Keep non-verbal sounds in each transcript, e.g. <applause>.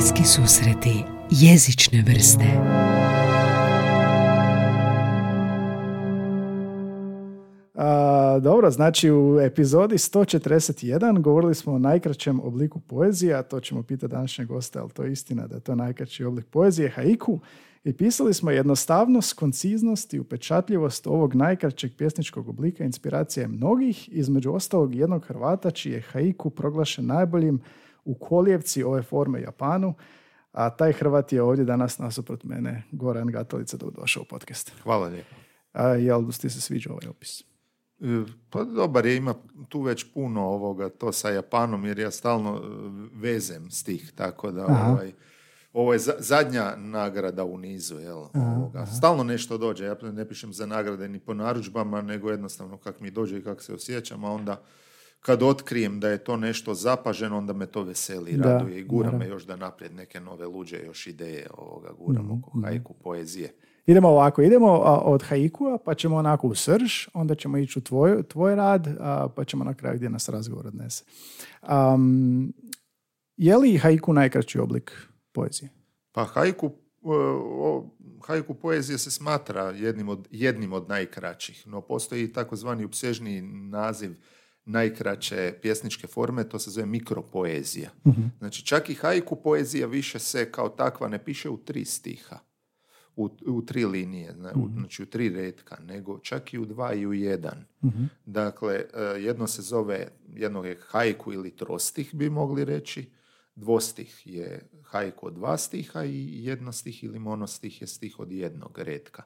Bliski susreti jezične vrste A, dobro, znači u epizodi 141 govorili smo o najkraćem obliku poezije, a to ćemo pitati današnjeg gosta, ali to je istina da je to najkraći oblik poezije, haiku. I pisali smo jednostavnost, konciznost i upečatljivost ovog najkraćeg pjesničkog oblika inspiracije mnogih, između ostalog jednog Hrvata čiji je haiku proglašen najboljim u kolijevci ove forme Japanu, a taj Hrvat je ovdje danas nasuprot mene, Goran Gatalica, da došao u podcast. Hvala lijepo. A, jel ti se sviđa ovaj opis? E, Pa dobar je, ima tu već puno ovoga, to sa Japanom, jer ja stalno e, vezem s tih, tako da Aha. ovaj, ovo je za- zadnja nagrada u nizu, jel? Ovoga. Stalno nešto dođe, ja ne pišem za nagrade ni po narudžbama, nego jednostavno kak mi dođe i kako se osjećam, a onda kad otkrijem da je to nešto zapaženo, onda me to veseli, Da, raduje i gura me još da naprijed neke nove luđe, još ideje ovoga guram Mhm, oko haiku poezije. Idemo ovako, idemo a, od haikua, pa ćemo onako u srž, onda ćemo ići u tvoj, tvoj rad, a, pa ćemo na kraju gdje nas razgovor odnese. Um, je li haiku najkraći oblik poezije? Pa haiku, o, haiku poezije se smatra jednim od, jednim od najkraćih, no postoji i takozvani upsežniji naziv najkraće pjesničke forme, to se zove mikropoezija. Znači čak i haiku poezija više se kao takva ne piše u tri stiha, u, u tri linije, u- znači u tri retka, nego čak i u dva i u jedan. Dakle, e, jedno se zove, jedno je haiku ili trostih bi mogli reći, dvostih je haiku od dva stiha i jednostih ili monostih je stih od jednog retka.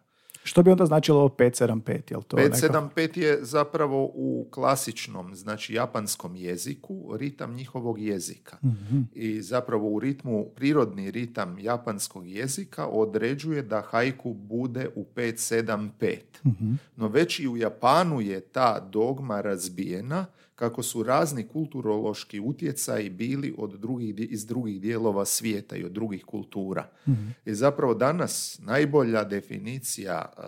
Što bi onda značilo ovo 575? Jel to neka- 575 je zapravo u klasičnom, znači japanskom jeziku, ritam njihovog jezika. Mhm. I zapravo u ritmu, prirodni ritam japanskog jezika određuje da haiku bude u 575. Mhm. No već i u Japanu je ta dogma razbijena kako su razni kulturološki utjecaji bili od drugih, iz drugih dijelova svijeta i od drugih kultura. I zapravo danas najbolja definicija e,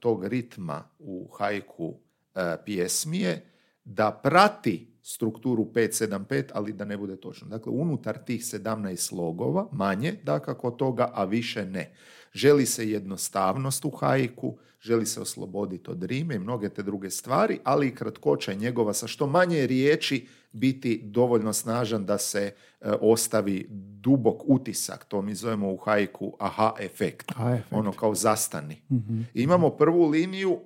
tog ritma u haiku e, pjesmi je da prati strukturu 575, ali da ne bude točno. Dakle, unutar tih 17 slogova, manje dakako toga, a više ne. Želi se jednostavnost u haiku, želi se osloboditi od rime i mnoge te druge stvari, ali i kratkoća je njegova sa što manje riječi biti dovoljno snažan da se e, ostavi dubok utisak. To mi zovemo u haiku aha efekt. Aha efekt. Ono kao zastani. Imamo prvu liniju uh,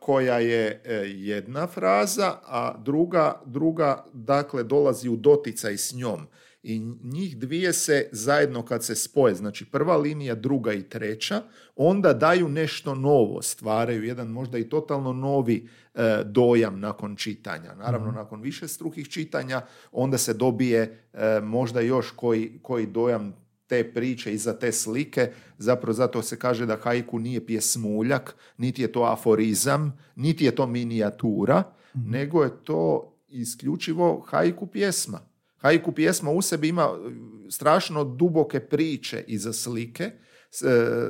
koja je e, jedna fraza, a druga, druga dakle dolazi u doticaj s njom. I njih dvije se zajedno kad se spoje, znači prva linija, druga i treća, onda daju nešto novo, stvaraju jedan možda i totalno novi e, dojam nakon čitanja. Naravno, nakon više strukih čitanja, onda se dobije e, možda još koji, koji dojam te priče iza te slike, zapravo zato se kaže da haiku nije pjesmuljak, niti je to aforizam, niti je to minijatura, nego je to isključivo haiku pjesma. Haiku pjesma u sebi ima e, strašno duboke priče iza slike, e,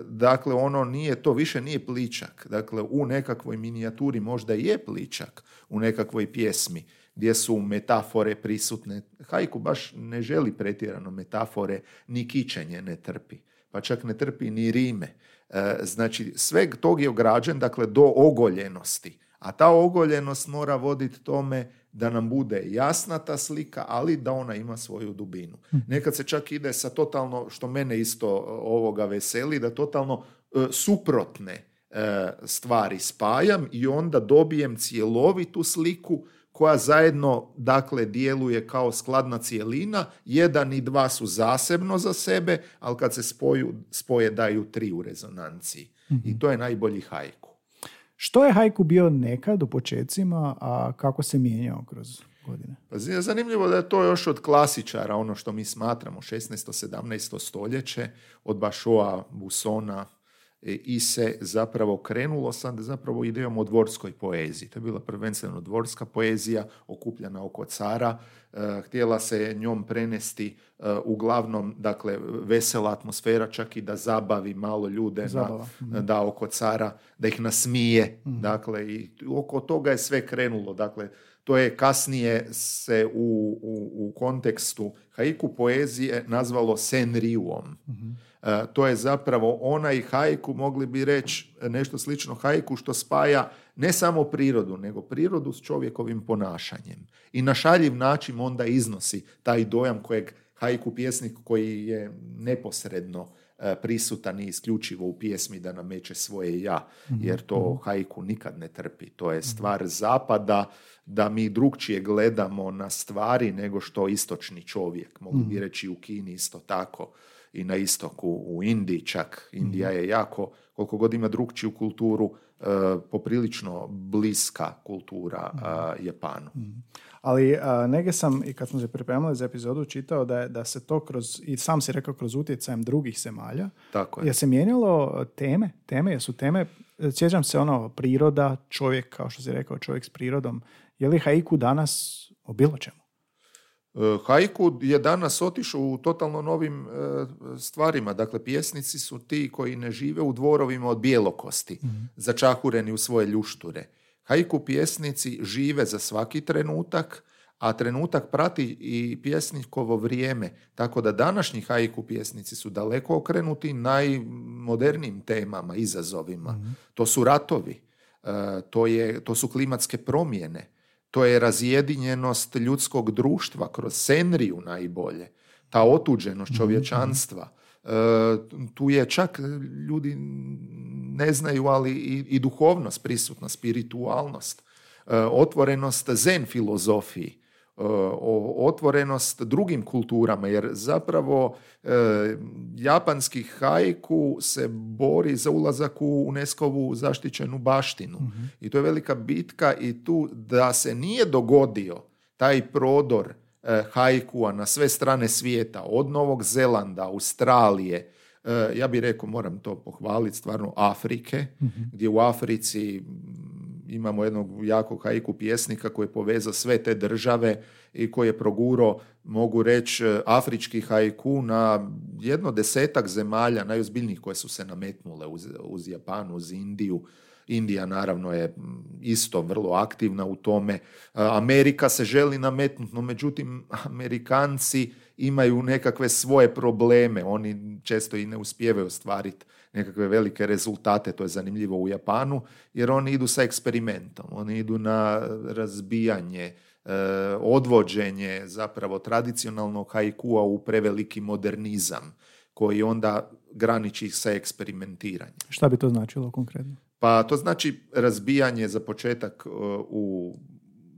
dakle ono nije, to više nije pličak. Dakle, u nekakvoj minijaturi možda je pličak, u nekakvoj pjesmi gdje su metafore prisutne. Haiku baš ne želi pretjerano metafore, ni kičenje ne trpi, pa čak ne trpi ni rime. E, znači, sve tog je ograđen, dakle, do ogoljenosti. A ta ogoljenost mora voditi tome da nam bude jasna ta slika, ali da ona ima svoju dubinu. Nekad se čak ide sa totalno, što mene isto e, ovoga veseli, da totalno e, suprotne e, stvari spajam i onda dobijem cjelovitu sliku koja zajedno dakle djeluje kao skladna cijelina. Jedan i dva su zasebno za sebe, ali kad se spoju, spoje daju tri u rezonanciji. I to je najbolji haiku. Što je haiku bio nekad u počecima, a kako se mijenjao kroz godine? Pa zanimljivo da je to još od klasičara, ono što mi smatramo, 16. 17. stoljeće, od Bašoa, Busona i se zapravo krenulo sad zapravo idejom o dvorskoj poeziji. To je bila prvenstveno dvorska poezija okupljena oko cara. E, htjela se njom prenesti e, uglavnom, dakle, vesela atmosfera, čak i da zabavi malo ljude na, da oko cara, da ih nasmije. Mhm. Dakle, i oko toga je sve krenulo. Dakle, To je kasnije se u, u, u kontekstu haiku poezije nazvalo senriuom. E, to je zapravo onaj haiku, mogli bi reći nešto slično haiku što spaja ne samo prirodu, nego prirodu s čovjekovim ponašanjem. I na šaljiv način onda iznosi taj dojam kojeg haiku pjesnik koji je neposredno e, prisutan i isključivo u pjesmi da nameće svoje ja, mhm, jer to mhm. haiku nikad ne trpi. To je stvar zapada da mi drugčije gledamo na stvari nego što istočni čovjek. Mogu bi mhm. reći u Kini isto tako i na istoku, u Indiji čak. Indija je jako, koliko god ima drugčiju kulturu, e, poprilično bliska kultura Japanu. Ali nege sam, i kad smo se pripremali za epizodu, čitao da, je, da se to kroz, i sam si rekao kroz utjecajem drugih zemalja, Tako je. je se mijenjalo teme, teme, jesu teme, sjećam se ono, priroda, čovjek, kao što si rekao, čovjek s prirodom, je li haiku danas o bilo čemu? E, haiku je danas otišao u totalno novim e, stvarima. Dakle, pjesnici su ti koji ne žive u dvorovima od bijelokosti, mm začahureni u svoje ljušture. Haiku pjesnici žive za svaki trenutak, a trenutak prati i pjesnikovo vrijeme. Tako da današnji haiku pjesnici su daleko okrenuti najmodernijim temama, izazovima. Mhm. To su ratovi, e, to, je, to su klimatske promjene, to je razjedinjenost ljudskog društva kroz senriju najbolje, ta otuđenost čovječanstva. E, tu je čak ljudi ne znaju, ali i, i duhovnost prisutna, spiritualnost, e, otvorenost zen filozofiji, otvorenost drugim kulturama, jer zapravo e, japanski haiku se bori za ulazak u UNESCO-vu zaštićenu baštinu. Mhm. I to je velika bitka i tu da se nije dogodio taj prodor haikua na sve strane svijeta, od Novog Zelanda, Australije, E, ja bih rekao, moram to pohvaliti, stvarno Afrike, mhm. gdje u Africi imamo jednog jakog haiku pjesnika koji je povezao sve te države i koji je proguro, mogu reći, afrički haiku na jedno desetak zemalja najozbiljnijih koje su se nametnule uz, uz Japan, uz Indiju. Indija naravno je isto vrlo aktivna u tome. Amerika se želi nametnuti, no međutim Amerikanci imaju nekakve svoje probleme. Oni često i ne uspijevaju ostvariti nekakve velike rezultate, to je zanimljivo u Japanu, jer oni idu sa eksperimentom, oni idu na razbijanje, e, odvođenje zapravo tradicionalnog haikua u preveliki modernizam koji onda graniči sa eksperimentiranjem. Šta bi to značilo konkretno? Pa to znači razbijanje za početak e, u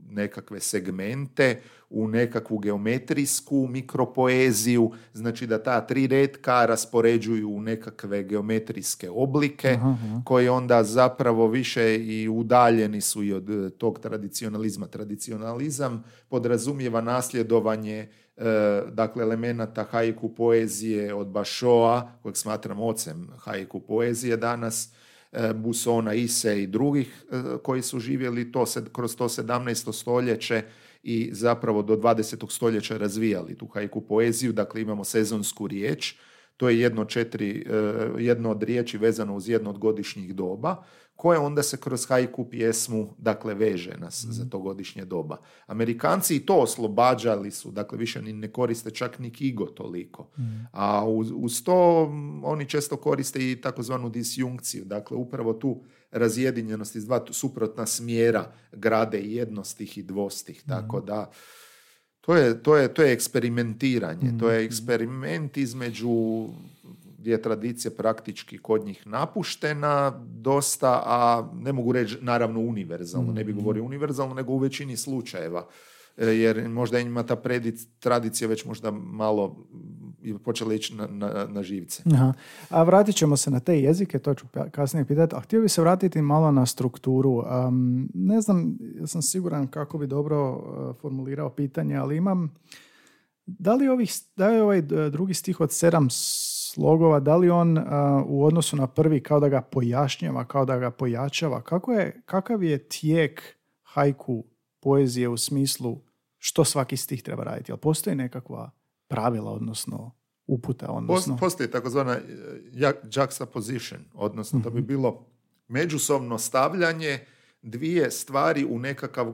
nekakve segmente, u nekakvu geometrijsku mikropoeziju, znači da ta tri redka raspoređuju u nekakve geometrijske oblike koji onda zapravo više i udaljeni su i od e, tog tradicionalizma. Tradicionalizam podrazumijeva nasljedovanje e, dakle elemenata haiku poezije od Bašoa, kojeg smatram ocem haiku poezije danas, E, Busona, Ise i drugih e, koji su živjeli to kroz to 17. stoljeće i zapravo do 20. stoljeća razvijali tu hajku poeziju. Dakle, imamo sezonsku riječ, to je jedno, četiri, e, jedno od riječi vezano uz jedno od godišnjih doba koje onda se kroz hajku pjesmu dakle veže nas za to godišnje doba. Amerikanci i to oslobađali su, dakle više ni ne koriste čak ni kigo toliko. A uz, uz, to oni često koriste i takozvanu disjunkciju, dakle upravo tu razjedinjenost iz dva suprotna smjera grade jednostih i dvostih, tako da to je, to je, to je eksperimentiranje, to je eksperiment između gdje je tradicija praktički kod njih napuštena dosta, a ne mogu reći naravno univerzalno, ne bi mhm. govorio univerzalno, nego u većini slučajeva. E, jer možda ima ta tradicija već možda malo počela ići na, na, na živce. Aha. A vratit ćemo se na te jezike, to ću kasnije pitati. A htio bi se vratiti malo na strukturu. Um, ne znam, ja sam siguran kako bi dobro uh, formulirao pitanje, ali imam da li, ovih, da je ovaj drugi stih od sedam slogova, da li on u odnosu na prvi kao da ga pojašnjava, kao da ga pojačava? Kako je, kakav je tijek hajku poezije u smislu što svaki stih treba raditi? Jel postoji nekakva pravila, odnosno uputa? Odnosno... Postoji takozvana e, juxtaposition, odnosno da bi mhm. bilo međusobno stavljanje dvije stvari u nekakav e,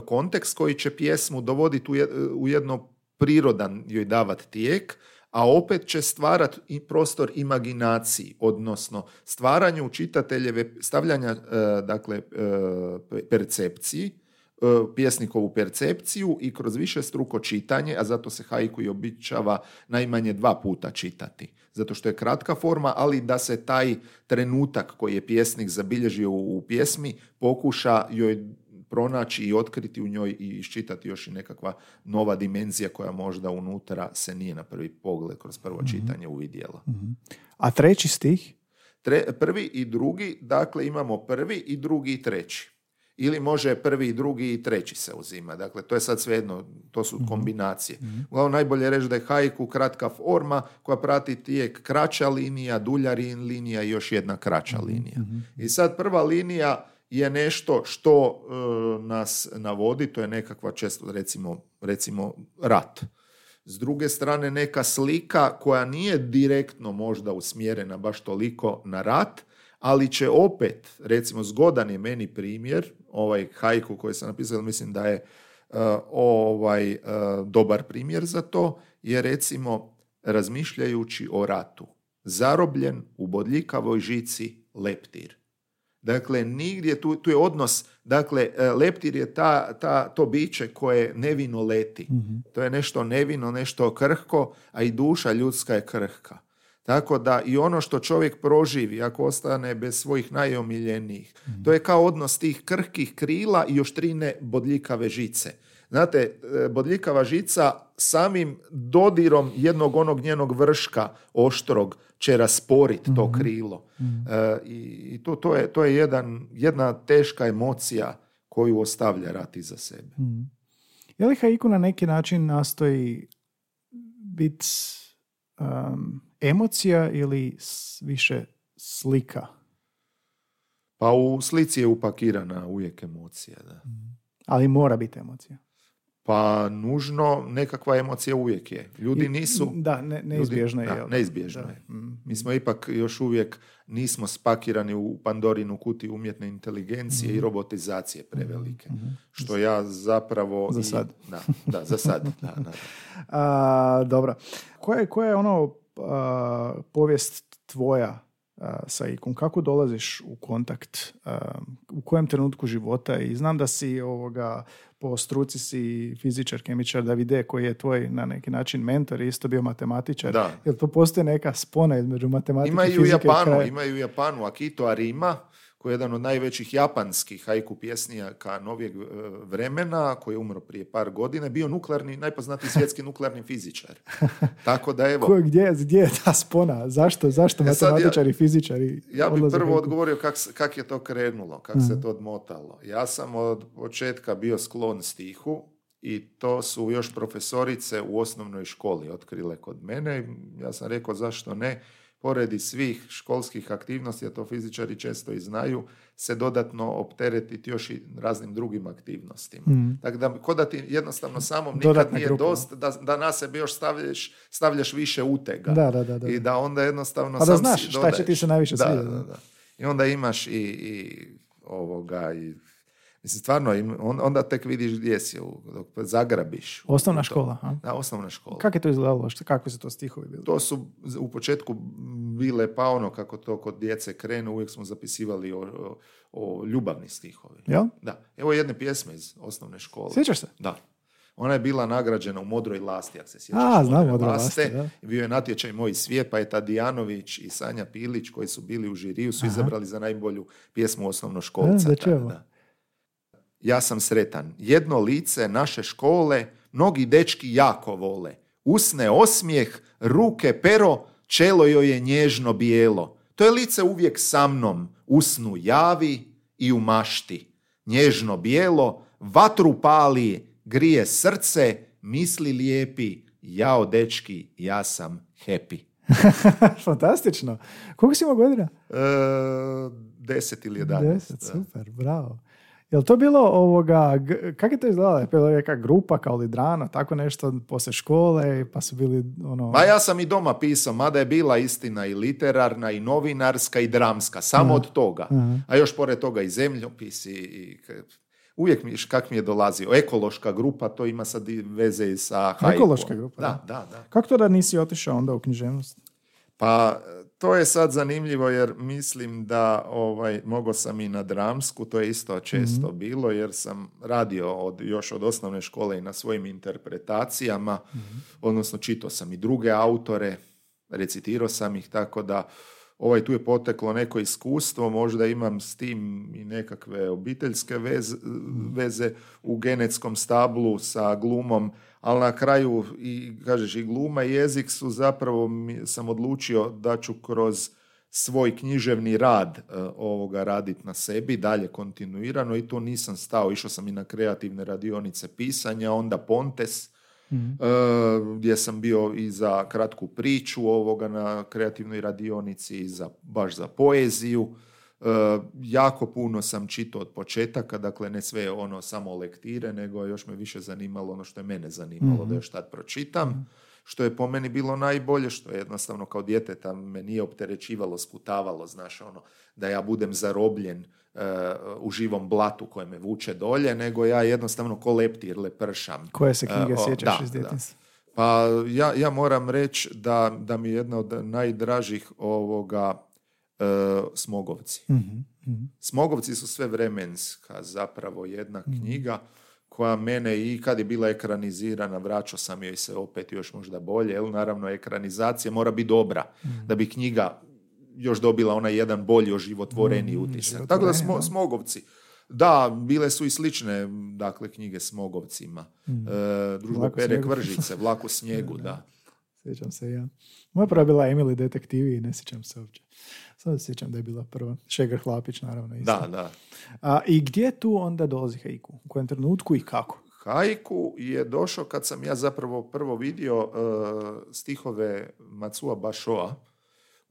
kontekst koji će pjesmu dovoditi u je- u jedno prirodan joj davati tijek, a opet će stvarati i prostor imaginaciji, odnosno stvaranju čitateljeve, stavljanja e, dakle, pe- percepciji, pjesnikovu percepciju i kroz više struko čitanje, a zato se haiku i običava najmanje dva puta čitati. Zato što je kratka forma, ali da se taj trenutak koji je pjesnik zabilježio u, pjesmi pokuša joj pronaći i otkriti u njoj i iščitati još i nekakva nova dimenzija koja možda unutra se nije na prvi pogled kroz prvo čitanje uvidjela. A treći stih? Tre- prvi i drugi, dakle imamo prvi i drugi i treći. Ili može prvi i drugi i treći se uzima. Dakle, to je sad svejedno, to su kombinacije. Uglavnom, najbolje je reći da je haiku kratka forma koja prati tijek kraća linija, dulja linija i još jedna kraća linija. I sad prva linija je nešto što e, nas navodi, to je nekakva često recimo, recimo rat. S druge strane neka slika koja nije direktno možda usmjerena baš toliko na rat, ali će opet, recimo zgodan je meni primjer, ovaj haiku koji sam napisao, mislim da je e, ovaj e, dobar primjer za to, je recimo razmišljajući o ratu. Zarobljen u bodljikavoj žici leptir. Dakle, nigdje, tu, tu je odnos, dakle, e, leptir je ta, ta, to biće koje nevino leti. To je nešto nevino, nešto krhko, a i duša ljudska je krhka. Tako da i ono što čovjek proživi, ako ostane bez svojih najomiljenijih, to je kao odnos tih krhkih krila i oštrine bodljikave žice. Znate, e, bodljikava žica samim dodirom jednog onog njenog vrška oštrog će rasporiti to krilo. E, I i to, to je, to je jedan, jedna teška emocija koju ostavlja rat iza sebe. Je li haiku na neki način nastoji biti um, emocija ili više slika? Pa u slici je upakirana uvijek emocija. Da. Ali mora biti emocija. Pa nužno nekakva emocija uvijek je. Ljudi nisu... Da, ne, neizbježno je. Da, neizbježno Da. je. Mm. Mi smo ipak još uvijek nismo spakirani u Pandorinu kutiju umjetne inteligencije i robotizacije prevelike. Što ja zapravo... Mhm. Za i- sad. Da, da, za sad. Da, da. <laughs> A, dobro. Koja je, koja je ono a, povijest tvoja a, sa ikom? Kako dolaziš u kontakt? a, u kojem trenutku života? I znam da si ovoga, po struci si fizičar, kemičar, Davide koji je tvoj na neki način mentor i isto bio matematičar. Da. Jel to postoji neka spona između matematike Ima i u fizike? Japanu, kraja? ima i u Japanu Akito Arima, koji je jedan od najvećih japanskih haiku pjesnijaka novijeg e, vremena, koji je umro prije par godina, bio nuklearni, najpoznatiji svjetski <laughs> nuklearni fizičar. Tako da evo, Ko- gdje, gdje je ta spona? Zašto, zašto E ja- matematičari i fizičari Ja bih prvo odgovorio kak, kak je to krenulo, kak se to odmotalo. Ja sam od početka bio sklon stihu i to su još profesorice u osnovnoj školi otkrile kod mene. Ja sam rekao zašto ne, poredi svih školskih aktivnosti, a to fizičari često i znaju, se dodatno opteretiti još i raznim drugim aktivnostima. Tako da, ko da ti jednostavno samom nikad Dodatna nije grupa. dosta, da, da na sebe još stavljaš, stavljaš više utega. Da, da, da, da. I da onda jednostavno Pa da sam znaš si šta će ti se najviše da. I onda imaš i, i ovoga i Mislim, stvarno, im- on- onda tek vidiš gdje si, u- dok zagrabiš. Osnovna škola, ha? Da, osnovna škola. Kako je to izgledalo? Kakvi su to stihovi bili? To su u početku bile, pa ono kako to kod djece krene, uvijek smo zapisivali o, o, o ljubavni stihovi. Jel? Da. Evo jedne pjesme iz osnovne škole. Sjećaš se? Da. Ona je bila nagrađena u Modroj lasti, ako se sjećaš. A, znam Modre Modra Laste, da. Bio je natječaj Moj svijet, pa je Tadijanović i Sanja Pilić, koji su bili u žiriju, su izabrali za najbolju pjesmu osnovnoškolca. A, da čujemo. da. Ja sam sretan. Jedno lice naše škole, mnogi dečki jako vole. Usne osmijeh, ruke pero, čelo joj je nježno bijelo. To je lice uvijek sa mnom, usnu javi i u mašti. Nježno bijelo, vatru pali, grije srce, misli lijepi, jao dečki, ja sam happy. <laughs> Fantastično. Koliko si imao godina? E, deset ili jedanest. Deset, super, bravo. Jel to bilo ovoga, g- kako je to izgledalo? Je bilo neka grupa kao Lidrano, tako nešto poslije škole, pa su bili ono... Ma ja sam i doma pisao, mada je bila istina i literarna, i novinarska, i dramska, samo od toga. A još pored toga i zemljopis i, i uvijek mi, kak mi je dolazio. Ekološka grupa, to ima sad i veze i sa. Ekološka grupa, Da, da, da. Kako to da nisi otišao onda u književnost? Pa to je sad zanimljivo jer mislim da ovaj, mogao sam i na dramsku, to je isto često bilo jer sam radio od, još od osnovne škole i na svojim interpretacijama, odnosno čitao sam i druge autore, recitirao sam ih tako da ovaj tu je poteklo neko iskustvo, možda imam s tim i nekakve obiteljske veze, veze u genetskom stablu sa glumom, ali na kraju i kažeš i gluma i jezik su zapravo sam odlučio da ću kroz svoj književni rad e, ovoga raditi na sebi, dalje kontinuirano i tu nisam stao, išao sam i na kreativne radionice pisanja, onda Pontes, e, gdje sam bio i za kratku priču ovoga na kreativnoj radionici, i za, baš za poeziju. E, jako puno sam čitao od početaka, dakle ne sve ono samo lektire, nego još me više zanimalo ono što je mene zanimalo, da još tad pročitam. Što je po meni bilo najbolje, što je jednostavno kao djeteta me nije opterećivalo, sputavalo, znaš, ono, da ja budem zarobljen u živom blatu koje me vuče dolje, nego ja jednostavno ko leptir lepršam. Koje se knjige E, o, sjećaš da, iz djetinjstva? Pa ja, ja moram reći da, da mi je jedna od najdražih ovoga e, Smogovci. Mhm, mhm. Smogovci su sve vremenska zapravo jedna knjiga koja mene i kad je bila ekranizirana, vraćao sam joj se opet još možda bolje, jer naravno ekranizacija mora biti dobra da bi knjiga još dobila onaj jedan bolji oživotvoreniji utisak. Tako da smo. Smogovci. Da, bile su i slične dakle, knjige Smogovcima. E, družba Vlak u Pere. Kvržice, Vlak u <laughs> snijegu, da. Sjećam se ja. Moja prva bila Emily detektivi i ne sjećam se uopće. Samo se sjećam da je bila prva. Šegar Hlapić, naravno. Isto. Da, da. A, I gdje tu onda dolazi haiku? U kojem trenutku i kako? Haiku je došao kad sam ja zapravo prvo vidio e, stihove Macua Bašoa,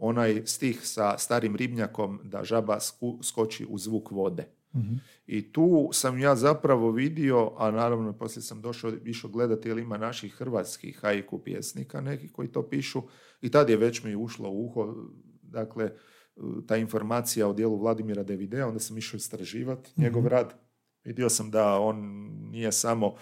onaj stih sa starim ribnjakom da žaba sku- skoči u zvuk vode. I tu sam ja zapravo vidio, a naravno poslije sam došao, išao gledati jel ima naših hrvatskih haiku pjesnika neki koji to pišu i tad je već mi ušlo u uho, dakle, ta informacija o dijelu Vladimira Devidea, onda sam išao istraživati njegov rad. Vidio sam da on nije samo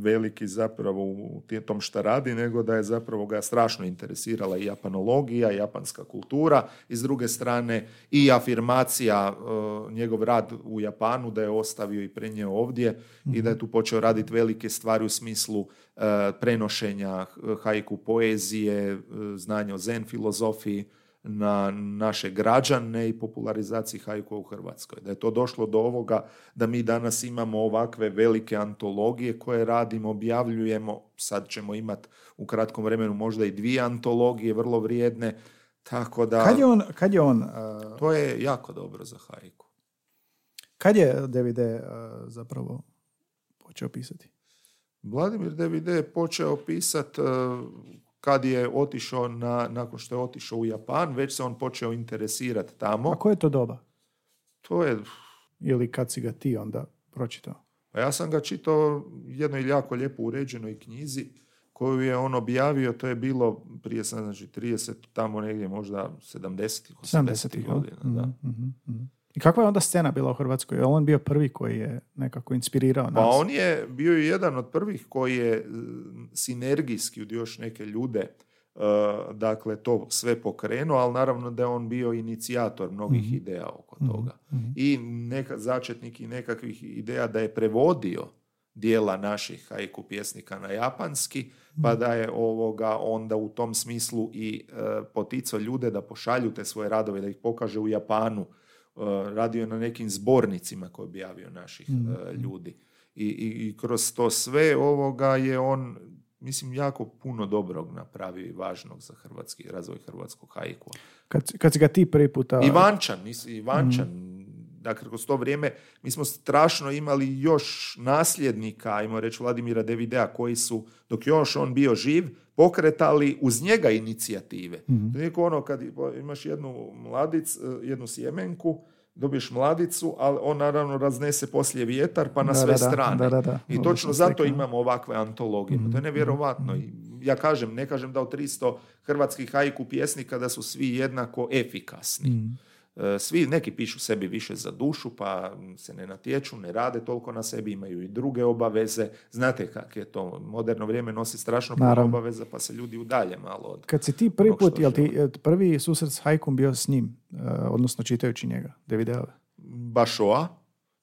veliki zapravo u tom šta radi, nego da je zapravo ga strašno interesirala i japanologija, i japanska kultura, i s druge strane i afirmacija e, njegov rad u Japanu, da je ostavio i prenio ovdje i da je tu počeo raditi velike stvari u smislu e, prenošenja haiku poezije, e, znanja o zen filozofiji, na naše građane i popularizaciji haiku u Hrvatskoj. Da je to došlo do ovoga da mi danas imamo ovakve velike antologije koje radimo, objavljujemo, sad ćemo imati u kratkom vremenu možda i dvije antologije vrlo vrijedne, tako da Kad je on, kad je on a, to je jako dobro za haiku. kad je DVD a, zapravo počeo pisati? Vladimir Devide je počeo pisat e, kad je otišao na, nakon što je otišao u Japan, već se on počeo interesirati tamo. A koje je to doba? To je Ili kad si ga ti onda pročitao? Pa ja sam ga čitao jednoj jako lijepo uređenoj knjizi koju je on objavio, to je bilo prije sam, znači 30, tamo negdje možda 70-ih, 80-ih 70-ih, godina. Da. Mhm, mhm. I kakva je onda scena bila u Hrvatskoj? Je on bio prvi koji je nekako inspirirao nas? Pa on je bio i jedan od prvih koji je sinergijski od još neke ljude e, dakle to sve pokrenuo, ali naravno da je on bio inicijator mnogih ideja oko toga. I neka, začetnik i nekakvih ideja da je prevodio dijela naših haiku pjesnika na japanski, pa da je ovoga onda u tom smislu i e, poticao ljude da pošalju te svoje radove, da ih pokaže u Japanu. E, radio na nekim zbornicima koje je objavio naših e, ljudi. I, i, I kroz to sve ovoga je on, mislim, jako puno dobrog napravio i važnog za hrvatski razvoj hrvatskog haiku. Kad, kad si ga ti prvi puta... Ivančan, mislim, Ivančan, dakle, kroz to vrijeme mi smo strašno imali još nasljednika, ajmo reći Vladimira Devidea, koji su, dok još on bio živ, pokretali uz njega inicijative. To je ono kad imaš jednu mladic, eh, jednu sjemenku, dobiješ mladicu, ali on naravno raznese poslije vjetar pa na Da, sve da, strane. da, da, da. I Ovo točno zato imamo ovakve antologije. Pa to je nevjerovatno. Ja kažem, ne kažem da od 300 hrvatskih haiku pjesnika da su svi jednako efikasni. E, svi, neki pišu sebi više za dušu, pa se ne natječu, ne rade toliko na sebi, imaju i druge obaveze. Znate kak je to, moderno vrijeme nosi strašno puno obaveza, pa se ljudi udalje malo od... Kad si ti prvi put, jel ti prvi susret s Hajkom bio s njim, e, odnosno čitajući njega, Davidele? Bašoa.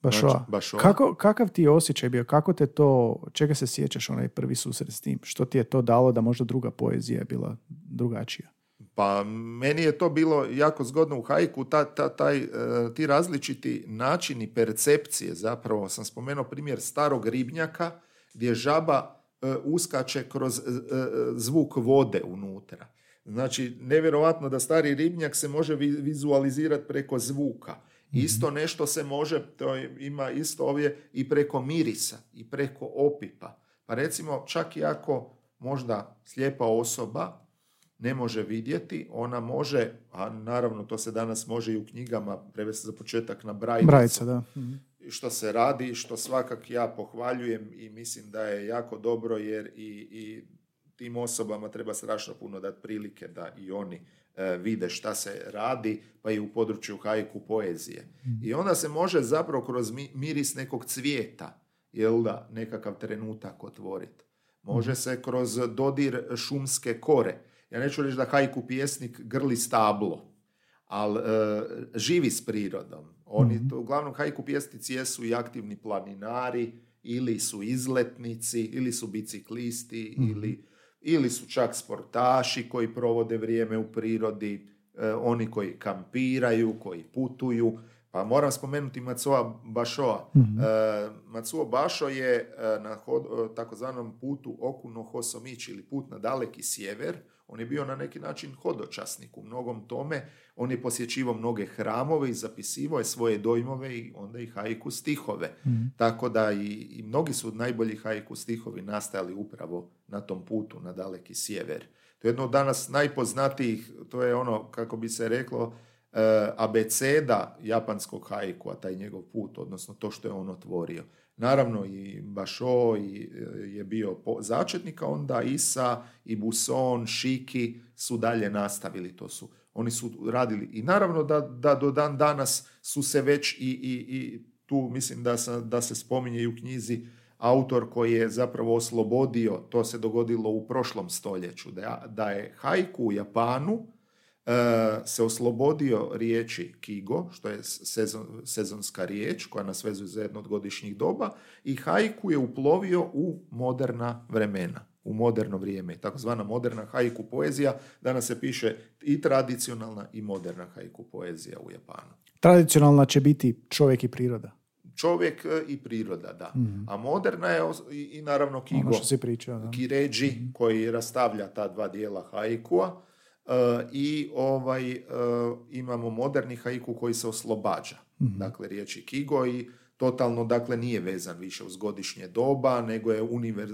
Bašoa. Znači, Kako, kakav ti je osjećaj bio? Kako te to, čega se sjećaš onaj prvi susret s tim? Što ti je to dalo da možda druga poezija je bila drugačija? Pa meni je to bilo jako zgodno u hajku, ta, ta, taj, e, ti različiti načini percepcije, zapravo sam spomenuo primjer starog ribnjaka gdje žaba e, uskače kroz e, zvuk vode unutra. Znači, nevjerojatno da stari ribnjak se može vizualizirati preko zvuka. Mhm. Isto nešto se može, to ima isto ovdje i preko mirisa i preko opipa. Pa recimo, čak i ako možda slijepa osoba ne može vidjeti, ona može, a naravno to se danas može i u knjigama prevesti za početak na brajnicu. da. Mhm. Što se radi, što svakak ja pohvaljujem i mislim da je jako dobro jer i, i tim osobama treba strašno puno dati prilike da i oni e, vide šta se radi, pa i u području hajku poezije. Mhm. I onda se može zapravo kroz miris nekog cvijeta, jel da, nekakav trenutak otvoriti. Može mhm. se kroz dodir šumske kore ja neću reći da hajku pjesnik grli stablo, ali e, živi s prirodom. Oni, mm to, uglavnom hajku pjesnici jesu i aktivni planinari, ili su izletnici, ili su biciklisti, mhm. ili, ili su čak sportaši koji provode vrijeme u prirodi, e, oni koji kampiraju, koji putuju. Pa moram spomenuti Macoa Bašoa. mm Macuo Bašo je na hod, takozvanom putu Okuno Hosomić ili put na daleki sjever, on je bio na neki način hodočasnik u mnogom tome. On je posjećivao mnoge hramove i zapisivao je svoje dojmove i onda i hajku stihove. Mhm. Tako da i, i mnogi su najbolji hajku stihovi nastajali upravo na tom putu na daleki sjever. To je jedno od danas najpoznatijih, to je ono, kako bi se reklo, e, abeceda japanskog hajku, a taj njegov put, odnosno to što je on otvorio. Naravno i Bašo e, je bio začetnik, a onda Isa i Buson, Šiki su dalje nastavili. To su, oni su radili. I naravno da, da do dan danas su se već i, i, i tu mislim da, da se spominje i u knjizi autor koji je zapravo oslobodio, to se dogodilo u prošlom stoljeću, da, da je hajku u Japanu se oslobodio riječi kigo, što je sezon, sezonska riječ koja nas vezuje za jedno od godišnjih doba i haiku je uplovio u moderna vremena, u moderno vrijeme, takozvana moderna haiku poezija. Danas se piše i tradicionalna i moderna haiku poezija u Japanu. Tradicionalna će biti čovjek i priroda. Čovjek e, i priroda, da. Mhm. A moderna je i, i naravno kigo. Ono što si pričao, da. Kiređi, mm koji rastavlja ta dva dijela haikua E, i ovaj, e, imamo moderni haiku koji se oslobađa. mm Dakle, riječi kigo i totalno dakle nije vezan više uz godišnje doba, nego je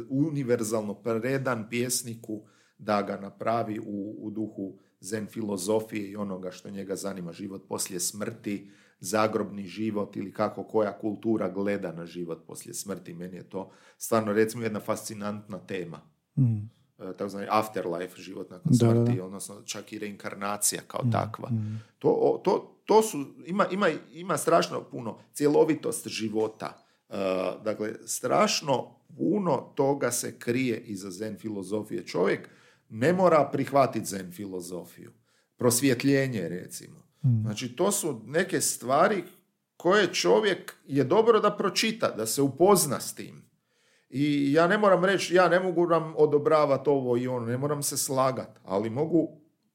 univerzalno predan pjesniku da ga napravi u, u duhu zen filozofije i onoga što njega zanima, život poslije smrti, zagrobni život ili kako koja kultura gleda na život poslije smrti. Meni je to stvarno recimo jedna fascinantna tema. mm takozvani afterlife, život nakon smrti, odnosno čak i reinkarnacija kao mm, takva. Mm. To, to, to su, ima, ima, ima strašno puno cjelovitost života. Uh, dakle, strašno puno toga se krije iza zen filozofije. Čovjek ne mora prihvatiti zen filozofiju. Prosvjetljenje, recimo. Mm. Znači, to su neke stvari koje čovjek je dobro da pročita, da se upozna s tim. I ja ne moram reći, ja ne mogu nam odobravati ovo i ono, ne moram se slagati, ali mogu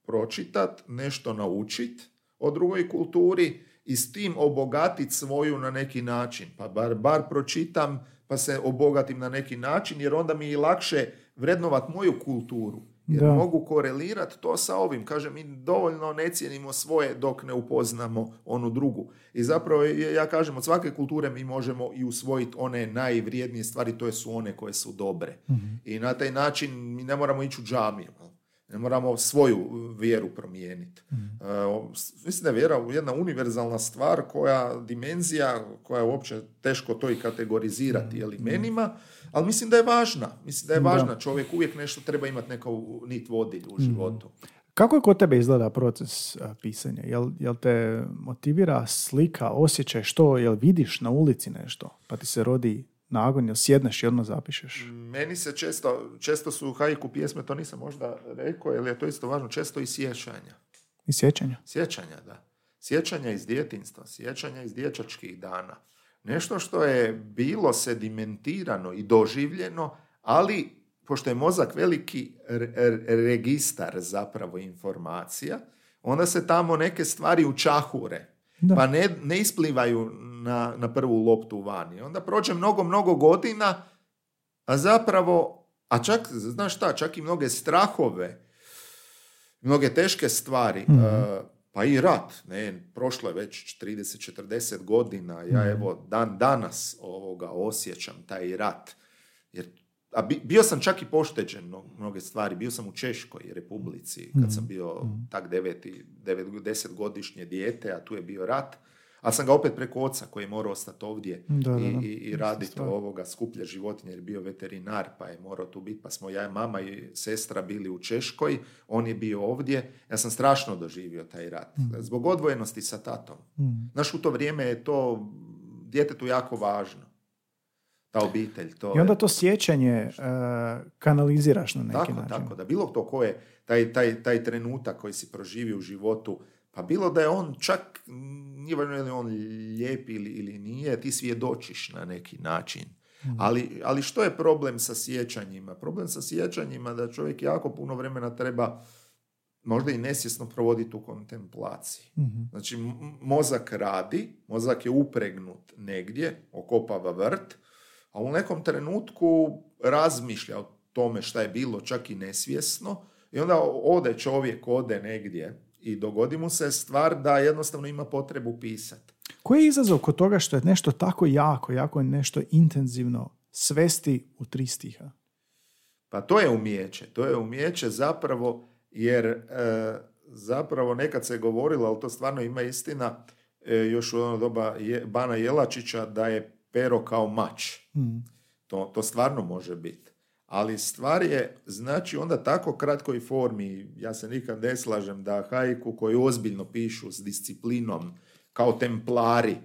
pročitat, nešto naučit o drugoj kulturi i s tim obogatiti svoju na neki način. Pa bar, bar pročitam pa se obogatim na neki način jer onda mi je lakše vrednovat moju kulturu. Jer da. mogu korelirati to sa ovim. Kažem, mi dovoljno ne cijenimo svoje dok ne upoznamo onu drugu. I zapravo, ja kažem, od svake kulture mi možemo i usvojiti one najvrijednije stvari, to su one koje su dobre. Mhm. I na taj način mi ne moramo ići u džamiju. Ne moramo svoju vjeru promijeniti. mm mislim da je vjera jedna univerzalna stvar koja, dimenzija koja je uopće teško to i kategorizirati mm imenima, ali mislim da je važna. Mislim da je važna. Čovjek uvijek nešto treba imati neku nit vodilju u mhm. životu. Kako je kod tebe izgleda proces pisanja? Jel, jel te motivira slika, osjećaj, što, jel vidiš na ulici nešto, pa ti se rodi nagon, jel sjedneš i odmah zapišeš? Meni se često, često su hajku pjesme, to nisam možda rekao, jer je to isto važno, često i sjećanja. I sjećanja? Sjećanja, da. Sjećanja iz djetinstva, sjećanja iz dječačkih dana. Nešto što je bilo sedimentirano i doživljeno, ali pošto je mozak veliki registar zapravo informacija, onda se tamo neke stvari učahure. Pa ne, ne isplivaju na, na prvu loptu vani. Onda prođe mnogo, mnogo godina, a zapravo, a čak, znaš šta, čak i mnoge strahove, mnoge teške stvari, mhm. pa i rat, ne, prošlo je već 30-40 godina, ja mhm. evo dan danas ovoga osjećam taj rat, jer a bio sam čak i pošteđen mnoge stvari. Bio sam u Češkoj republici kad sam mhm. bio tak deveti, devet, deset godišnje dijete, a tu je bio rat. A sam ga opet preko oca koji je morao ostati ovdje i, i, i raditi ovoga skuplje životinje jer je bio veterinar pa je morao tu biti. Pa smo ja, mama i sestra bili u Češkoj, on je bio ovdje. Ja sam strašno doživio taj rat. Mhm. Zbog odvojenosti sa tatom. Mm. Znaš, u to vrijeme je to djetetu jako važno ta obitelj. To I onda to sjećanje uh, kanaliziraš na neki tako, način. Tako, da bilo to ko je taj, taj, taj trenutak koji si proživio u životu, pa bilo da je on čak, nije važno je li on lijep ili, ili nije, ti svjedočiš na neki način. Mhm. Ali, ali što je problem sa sjećanjima? Problem sa sjećanjima da čovjek jako puno vremena treba možda i nesvjesno provoditi u kontemplaciji. mm Znači, mozak radi, mozak je upregnut negdje, okopava vrt, a u nekom trenutku razmišlja o tome šta je bilo, čak i nesvjesno, i onda ode čovjek, ode negdje i dogodi mu se stvar da jednostavno ima potrebu pisati. Koji je izazov kod toga što je nešto tako jako, jako nešto intenzivno svesti u tri stiha? Pa to je umijeće. To je umijeće zapravo jer e, zapravo nekad se je govorilo, ali to stvarno ima istina, e, još u ono doba je, Bana Jelačića, da je pero kao mač. Mm. To, to stvarno može biti. Ali stvar je, znači onda tako kratkoj formi, ja se nikad ne slažem da hajku koji ozbiljno pišu s disciplinom, kao templari,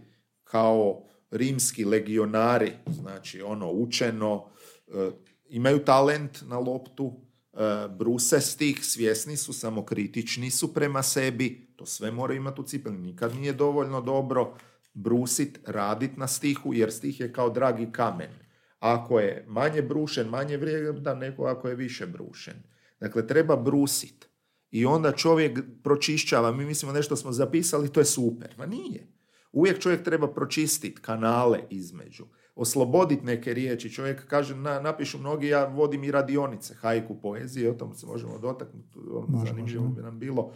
kao rimski legionari, znači ono učeno, e, imaju talent na loptu, e, bruse stih, svjesni su, samo kritični su prema sebi, to sve mora imati u cipeli, nikad nije dovoljno dobro, brusit, radit na stihu, jer stih je kao dragi kamen. Ako je manje brušen, manje vrijedan nego ako je više brušen. Dakle, treba brusit. I onda čovjek pročišćava. Mi mislimo nešto smo zapisali, to je super. Ma nije. Uvijek čovjek treba pročistiti kanale između. Osloboditi neke riječi. Čovjek kaže, na, napišu mnogi, ja vodim i radionice, hajku, poezije, o tom se možemo dotaknuti. Zanimljivo bi nam bilo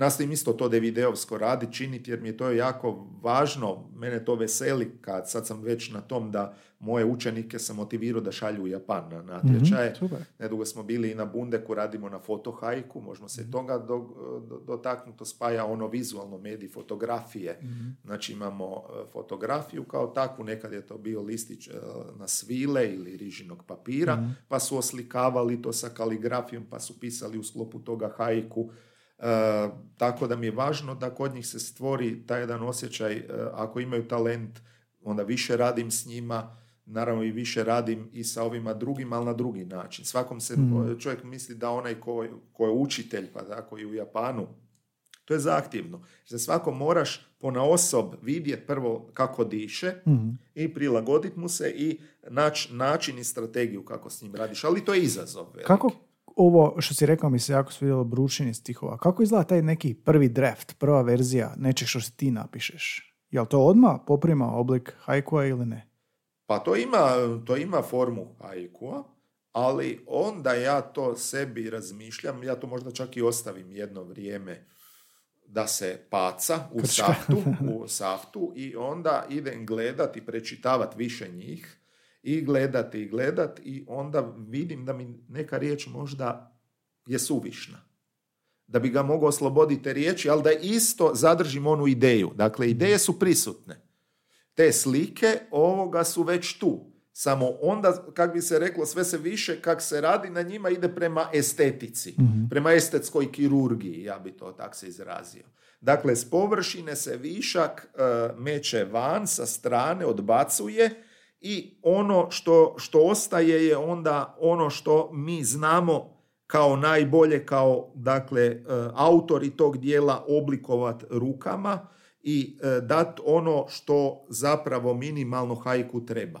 Nastavim isto to videovsko raditi, činiti jer mi je to jako važno. Mene to veseli kad sad sam već na tom da moje učenike sam motivirao da šalju u Japan na natječaje. mm Nedugo smo bili i na Bundeku, radimo na fotohajku, možemo se mm toga do, dotaknuti, spaja ono vizualno medij fotografije. mm Znači imamo e, fotografiju kao takvu, nekad je to bio listić e, na svile ili rižinog papira, mhm. pa su oslikavali to sa kaligrafijom, pa su pisali u sklopu toga hajku tako da mi je važno da kod njih se stvori taj jedan osjećaj, e, ako imaju talent, onda više radim s njima, naravno i više radim i sa ovima drugima, ali na drugi način. Svakom se mm. čovjek misli da onaj ko, ko je učitelj, pa tako i u Japanu, to je zahtjevno. Za svako moraš pona osob vidjeti prvo kako diše mm. i prilagoditi mu se i naći način i strategiju kako s njim radiš. Ali to je izazov. Kako, ovo što si rekao mi se jako svidjelo brušenje stihova. Kako izgleda taj neki prvi draft, prva verzija nečeg što si ti napišeš? Jel to odmah poprima oblik haikua ili ne? Pa to ima, to ima formu haikua, ali onda ja to sebi razmišljam, ja to možda čak i ostavim jedno vrijeme da se paca u saftu, <laughs> u saftu i onda idem gledati i prečitavati više njih i gledati i gledat i onda vidim da mi neka riječ možda je suvišna. Da bi ga mogao osloboditi riječi, ali da isto zadržim onu ideju. Dakle, ideje su prisutne. Te slike ovoga su već tu. Samo onda, kak bi se reklo, sve se više kak se radi na njima ide prema estetici, prema estetskoj kirurgiji, ja bi to tako se izrazio. Dakle, s površine se višak e, meće van, sa strane odbacuje i ono što, što ostaje je onda ono što mi znamo kao najbolje, kao dakle, e, autori tog dijela oblikovat rukama i e, dat ono što zapravo minimalno hajku treba.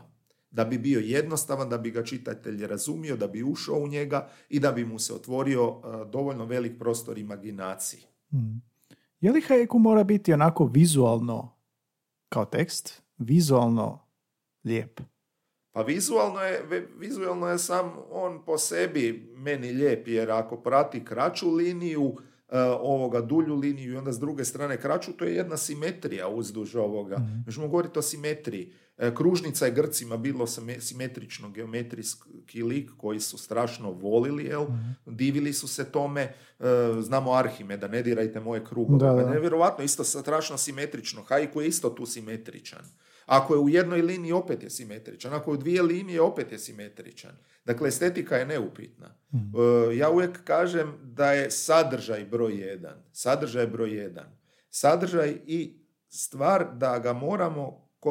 Da bi bio jednostavan, da bi ga čitatelj razumio, da bi ušao u njega i da bi mu se otvorio e, dovoljno velik prostor imaginaciji. Hmm. Je li haiku mora biti onako vizualno kao tekst? Vizualno lijep? Pa vizualno je, vizualno je sam on po sebi meni lijep, jer ako prati kraću liniju, e, ovoga dulju liniju i onda s druge strane kraću, to je jedna simetrija uzduž ovoga. Mm-hmm. Možemo govoriti o simetriji. E, kružnica je Grcima bilo simetrično geometrijski lik koji su strašno volili, jel? Mhm. divili su se tome. E, znamo Arhimeda, ne dirajte moje krugove. Da, da. Nevjerovatno, isto strašno simetrično. Haiku je isto tu simetričan. Ako je u jednoj liniji, opet je simetričan. Ako je u dvije linije, opet je simetričan. Dakle, estetika je neupitna. Mhm. E, ja uvijek kažem da je sadržaj broj jedan. Sadržaj broj jedan. Sadržaj i stvar da ga moramo e,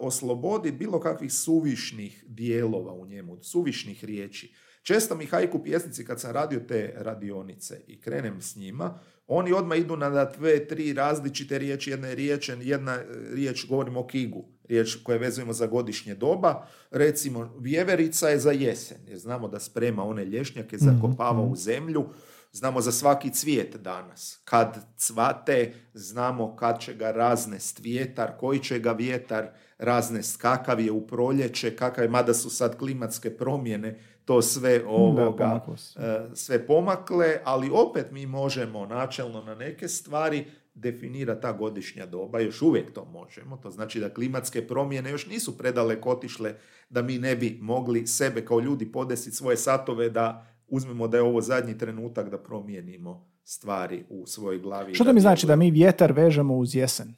osloboditi bilo kakvih suvišnih dijelova u njemu, suvišnih riječi. Često mi hajku pjesnici kad sam radio te radionice i krenem s njima, oni odmah idu na dve, tri različite riječi, jedna je riječ, jedna riječ, govorimo o kigu, riječ koje vezujemo za godišnje doba, recimo vjeverica je za jesen, jer znamo da sprema one lješnjake, mhm, zakopava u mhm. zemlju, znamo za svaki cvijet danas. Kad cvate, znamo kad će ga raznest vjetar, koji će ga vjetar raznest, kakav je u proljeće, kakav je, mada su sad klimatske promjene, to sve ovoga, e, sve pomakle, ali opet mi možemo načelno na neke stvari definira ta godišnja doba, još uvijek to možemo, to znači da klimatske promjene još nisu predaleko otišle da mi ne bi mogli sebe kao ljudi podesiti svoje satove da uzmemo da je ovo zadnji trenutak da promijenimo stvari u svojoj glavi. Što to mi znači da mi vjetar vežemo uz jesen?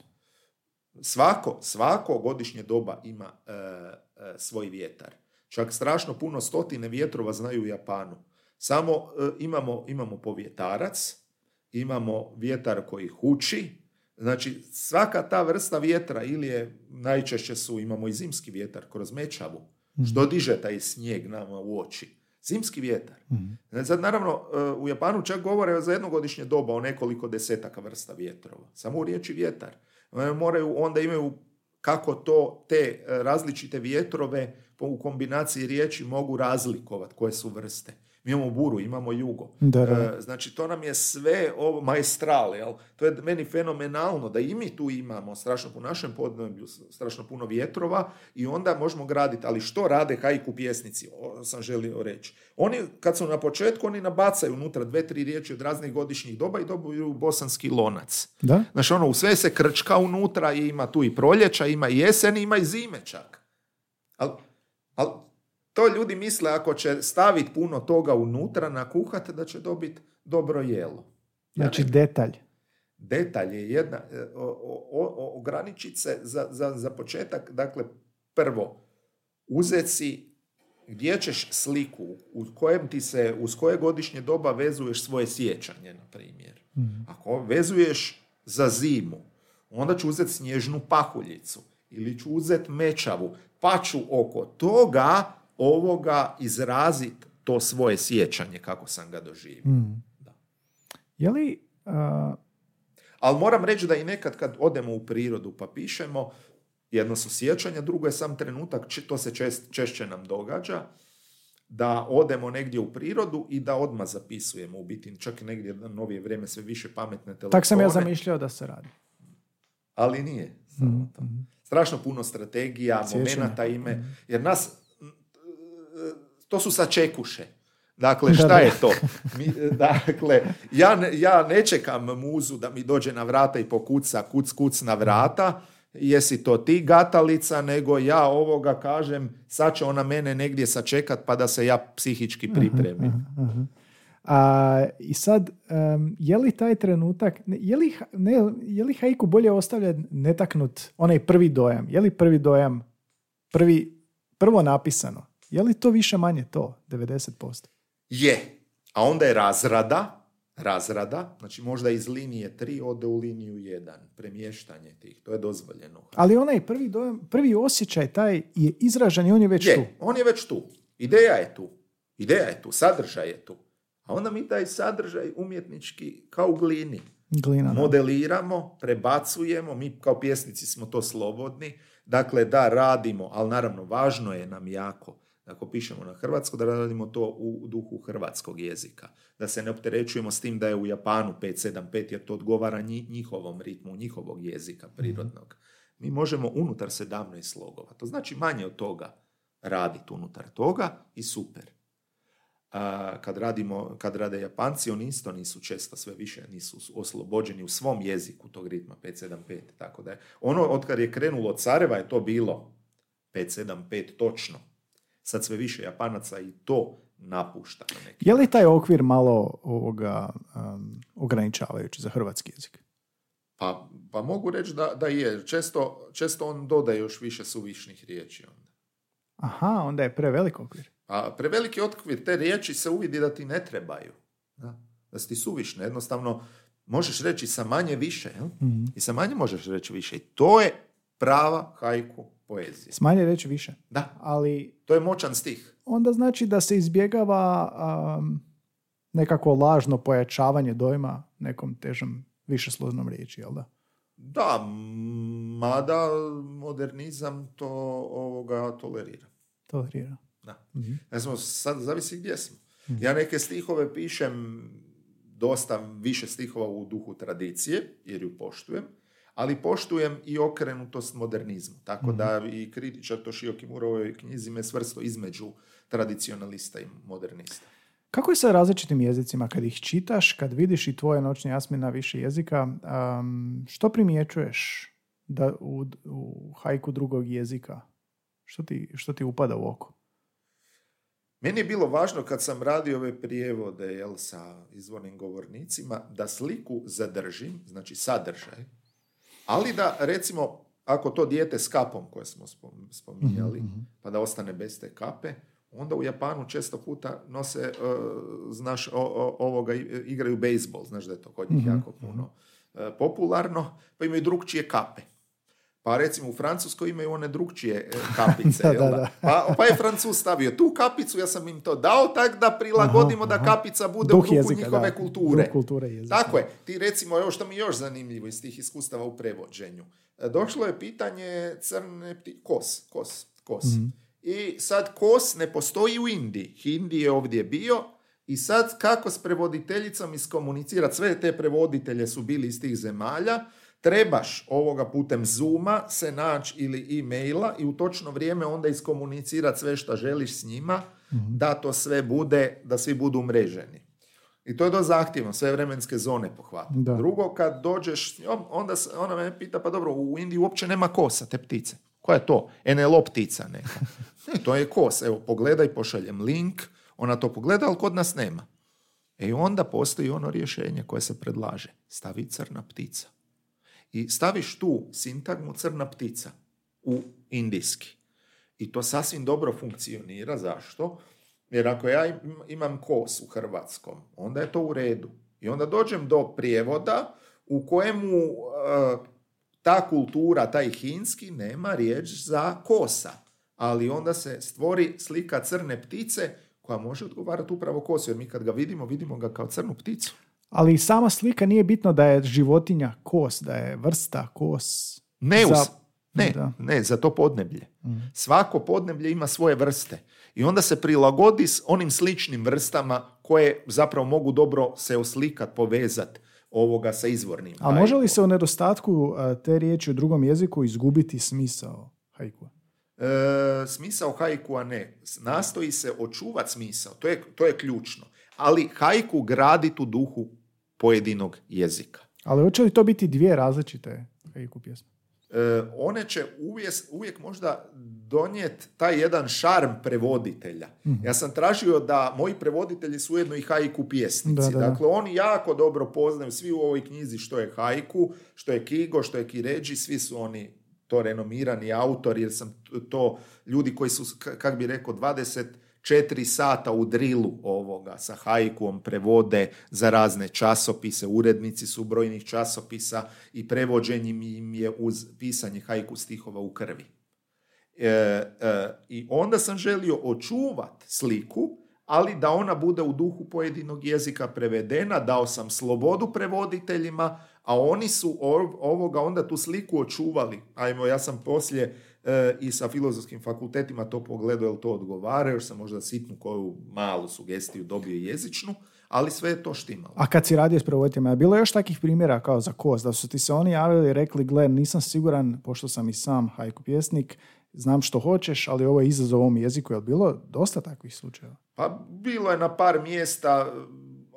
Svako, svako godišnje doba ima e, e, svoj vjetar. Čak strašno puno stotine vjetrova znaju u Japanu. Samo e, imamo, imamo povjetarac, imamo vjetar koji huči, znači svaka ta vrsta vjetra ili je, najčešće su, imamo i zimski vjetar kroz mečavu, mm. što diže taj snijeg nama u oči. Zimski vjetar. mm Sad naravno e, u Japanu čak govore za jednogodišnje doba o nekoliko desetaka vrsta vjetrova. Samo u riječi vjetar. Moraju, onda imaju kako to te različite vjetrove u kombinaciji riječi mogu razlikovati koje su vrste. Mi imamo buru, imamo jugo. Da, e, znači, to nam je sve ovo majestral, jel? To je meni fenomenalno da i mi tu imamo strašno po našem podneblju, strašno puno vjetrova i onda možemo graditi. Ali što rade hajku pjesnici? O, sam želio reći. Oni, kad su na početku, oni nabacaju unutra dve, tri riječi od raznih godišnjih doba i dobiju bosanski lonac. Da? Znači, ono, u sve se krčka unutra i ima tu i proljeća, ima i jesen, ima i zime čak. Ali ali to ljudi misle ako će staviti puno toga unutra na kuhat da će dobiti dobro jelo. Znači detalj. Detalj je jedna, e, ograničiti se za, za, za početak, dakle prvo, uzeti si gdje ćeš sliku u kojem ti se, uz koje godišnje doba vezuješ svoje sjećanje, na primjer. Mhm. Ako vezuješ za zimu, onda ću uzeti snježnu pahuljicu ili ću uzeti mečavu pa ću oko toga ovoga izraziti to svoje sjećanje kako sam ga doživio. Mm. Da. Je li... Ali moram reći da i nekad kad odemo u prirodu pa pišemo, jedno su sjećanja, drugo je sam trenutak, to se čest, češće nam događa, da odemo negdje u prirodu i da odmah zapisujemo u biti, čak i negdje na novije vrijeme sve više pametne telefone. Tak sam ja zamišljao da se radi. Ali nije. Samo to. Mhm strašno puno strategija, momenata ime, mhm. jer nas, to su sačekuše. Dakle, šta je to? Mi, dakle, ja ne, ja ne čekam muzu da mi dođe na vrata i pokuca kuc, kuc na vrata, jesi to ti gatalica, nego ja ovoga kažem, sad će ona mene negdje sačekat pa da se ja psihički pripremim. A, I sad, je li taj trenutak, je li, ne, je li haiku bolje ostavlja netaknut onaj prvi dojam? Je li prvi dojam, prvi, prvo napisano, je li to više manje to, 90%? Je. A onda je razrada, razrada, znači možda iz linije 3 ode u liniju 1, premještanje tih, to je dozvoljeno. Ali onaj prvi, dojam, prvi osjećaj taj je izražen i on je već Je, tu. on je već tu. Ideja je tu. Ideja je tu, sadržaj je tu. A onda mi taj sadržaj umjetnički kao u glini Glina, da. modeliramo, prebacujemo, mi kao pjesnici smo to slobodni, dakle da radimo, ali naravno važno je nam jako ako pišemo na hrvatsko, da radimo to u duhu hrvatskog jezika. Da se ne opterećujemo s tim da je u Japanu 575, jer to odgovara nji- njihovom ritmu, njihovog jezika prirodnog. Mi možemo unutar 17 slogova. To znači manje od toga raditi unutar toga i super. A, kad, radimo, kad rade Japanci, oni isto nisu često sve više, nisu oslobođeni u svom jeziku tog ritma 575. Tako da ono od kad je krenulo od Careva je to bilo 575 točno. Sad sve više Japanaca i to napušta. na neki Je li taj okvir malo ovoga, um, ograničavajući za hrvatski jezik? Pa, pa mogu reći da, da je. Često, često on dodaje još više suvišnih riječi onda. Aha, onda je prevelik okvir. A preveliki otkvir te riječi se uvidi da ti ne trebaju. Da, da su ti suvišne. Jednostavno, možeš reći sa manje više. Jel? Mhm. I sa manje možeš reći više. I to je prava hajku poezije. Smanje reći više. Da, Ali to je moćan stih. onda znači da se izbjegava um, nekako lažno pojačavanje dojma nekom težom višesloznom riječi, jel da? Da, mada modernizam to ovoga tolerira. Tolerira. Da. Mhm. Ne znam, sad zavisi gdje smo. Ja neke stihove pišem dosta više stihova u duhu tradicije, jer ju poštujem, ali poštujem i okrenutost modernizmu. Tako da i kritičar Toshio Kimura u ovoj knjizi me svrsto između tradicionalista i modernista. Kako je sa različitim jezicima kad ih čitaš, kad vidiš i tvoje noćne jasmine na više jezika, um, što primjećuješ da u, u hajku drugog jezika? Što ti, što ti upada u oko? Meni je bilo važno kad sam radio ove prijevode jel, sa izvornim govornicima, da sliku zadržim, znači sadržaj, ali da recimo, ako to dijete s kapom koje smo spom- spominjali, pa da ostane bez te kape, onda u Japanu često puta nose, e, znaš, o- o- ovoga, igraju bejsbol, znaš da je to kod njih jako puno e, popularno, pa imaju drugčije kape. Pa recimo u Francuskoj imaju one drugčije e, <laughs> kapice. Da, da, da? da. Pa, pa je Francuz stavio tu kapicu, ja sam im to dao tak da prilagodimo Aha, da aha. kapica bude u Duh duhu jezika, njihove da. kulture. Duh kulture jezika. Tako je. Ti recimo, evo što mi još zanimljivo iz tih iskustava u prevođenju. E, Došlo je pitanje crne pti... kos, kos, kos. Mhm. I sad kos ne postoji u Indiji. Hindi je ovdje bio i sad kako s prevoditeljicom iskomunicirati, sve te prevoditelje su bili iz tih zemalja, trebaš ovoga putem Zooma se naći ili e-maila i u točno vrijeme onda iskomunicirati sve što želiš s njima, da to sve bude, da svi budu mreženi. I to je dosta zahtjevno, sve vremenske zone pohvatiti. Da. Drugo, kad dođeš s njom, onda se- ona me pita, pa dobro, u Indiji uopće nema kosa, te ptice. Koja je to? NLO ptica neka. <laughs> Ne, to je kos. Evo, pogledaj, pošaljem link, ona to pogleda, ali kod nas nema. E i onda postoji ono rješenje koje se predlaže. Stavi crna ptica. I staviš tu sintagmu crna ptica u indijski. I to sasvim dobro funkcionira. Zašto? Jer ako ja im- imam kos u hrvatskom, onda je to u redu. I onda dođem do prijevoda u kojemu e, ta kultura, taj hinski, nema riječ za kosa. Ali onda se stvori slika crne ptice koja može odgovarati upravo kosu. Jer mi kad ga vidimo, vidimo ga kao crnu pticu. Ali sama slika nije bitno da je životinja kos, da je vrsta kos. Ne, Za- ne, da. ne, za to podneblje. Svako podneblje ima svoje vrste. I onda se prilagodi s onim sličnim vrstama koje zapravo mogu dobro se oslikat, povezat ovoga sa izvornim. A može li se u nedostatku a, te riječi u drugom jeziku izgubiti smisao haiku? E, smisao haikua ne. Nastoji se očuvat smisao. To je, to je ključno. Ali haiku gradit u duhu pojedinog jezika. Ali hoće li to biti dvije različite haiku pjesme? E, one će uvijek, uvijek možda donijeti taj jedan šarm prevoditelja. Mhm. Ja sam tražio da moji prevoditelji su ujedno i haiku pjesnici. Da, da, da. Dakle, oni jako dobro poznaju svi u ovoj knjizi što je haiku, što je kigo, što je kiređi, svi su oni to renomirani autor, jer sam to ljudi koji su, kak bi rekao, 24 sata u drilu ovoga sa hajkuom prevode za razne časopise, urednici su brojnih časopisa i prevođenjem im je uz pisanje hajku stihova u krvi. E, e, I onda sam želio očuvat sliku, ali da ona bude u duhu pojedinog jezika prevedena, dao sam slobodu prevoditeljima, a oni su ovoga onda tu sliku očuvali. Ajmo, ja sam poslije i sa filozofskim fakultetima to pogledao, jel to odgovara, još sam možda sitnu koju malu sugestiju dobio jezičnu, ali sve je to štimalo. A kad si radio s prevoditeljima, je bilo još takvih primjera kao za kost, da su ti se oni javili i rekli, gle, nisam siguran, pošto sam i sam hajku pjesnik, znam što hoćeš, ali ovo je izazov ovom jeziku. Je bilo dosta takvih slučajeva? Pa bilo je na par mjesta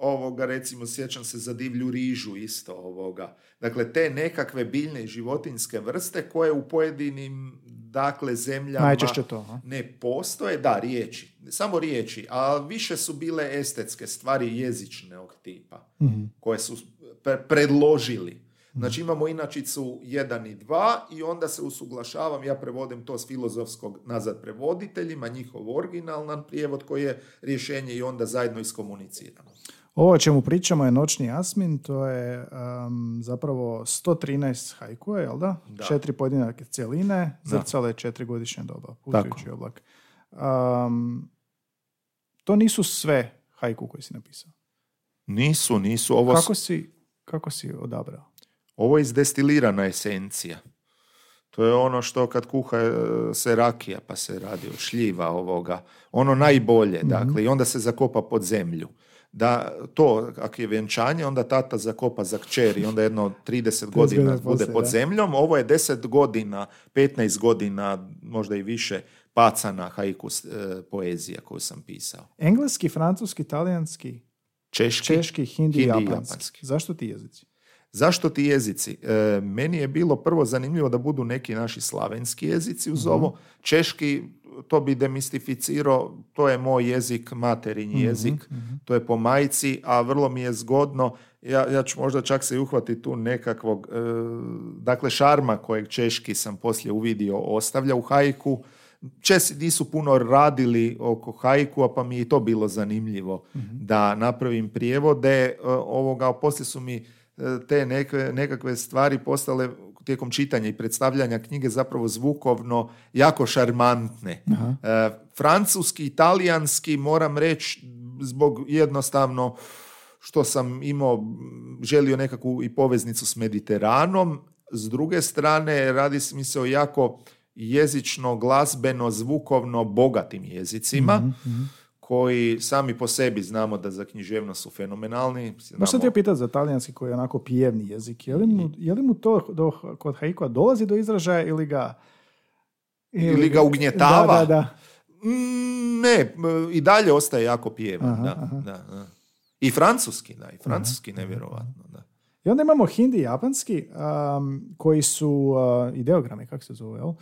ovoga, recimo sjećam se za divlju rižu isto ovoga. Dakle, te nekakve biljne i životinske vrste koje u pojedinim dakle zemljama Najčešće to, ne postoje, da, riječi, samo riječi, a više su bile estetske stvari jezičnog tipa mm koje su predložili. Znači imamo inačicu 1 i 2 i onda se usuglašavam, ja prevodim to s filozofskog nazad prevoditeljima, njihov originalan prijevod koji je rješenje i onda zajedno iskomuniciramo. Ovo o čemu pričamo je Noćni Asmin, to je um, zapravo 113 hajkuje, jel da? da. Četiri pojedinake cijeline, zrcale četiri godišnje doba, putujući oblak. Um, to nisu sve hajku koje si napisao. Nisu, nisu. Ovo... Kako, si, kako si odabrao? Ovo je izdestilirana esencija. To je ono što kad kuha e, se rakija pa se radi od šljiva ovoga. Ono najbolje, mm dakle, i onda se zakopa pod zemlju. Da to, ako je vjenčanje, onda tata zakopa za kćer i onda jedno 30 godina bude pod zemljom. Ovo je 10 godina, 15 godina, možda i više pacana haiku e, poezija koju sam pisao. Engleski, francuski, talijanski, češki, češki hindi, hindi japanski. japanski. Zašto ti jezici? Zašto ti jezici? E, meni je bilo prvo zanimljivo da budu neki naši slavenski jezici uz ovo. Mhm. Češki, to bi demistificirao, to je moj jezik, materinji mhm, jezik, mhm. to je po majci, a vrlo mi je zgodno, ja, ja ću možda čak se uhvati tu nekakvog, e, dakle šarma kojeg češki sam poslije uvidio ostavlja u hajku, Česi nisu puno radili oko hajku, a pa mi je i to bilo zanimljivo da napravim prijevode e, ovoga, a poslije su mi te nekakve stvari postale tijekom čitanja i predstavljanja knjige zapravo zvukovno jako šarmantne. E, francuski, italijanski, moram reći, zbog jednostavno što sam imao, želio nekakvu i poveznicu s Mediteranom, s druge strane radi mi se o jako jezično, glazbeno, zvukovno bogatim jezicima. mm koji sami po sebi znamo da za književnost su fenomenalni. Baš sam te pitati za talijanski koji je onako pijevni jezik. Je li mu, je li mu to do, kod Haikua dolazi do izražaja ili ga... Ili, ga ugnjetava? Da, da, da. Mm, ne, i dalje ostaje jako pijevan. da, Da, I francuski, da, i francuski aha, nevjerovatno. Da. I onda imamo hindi i japanski, um, koji su uh, ideogrami, kako se zove, jel?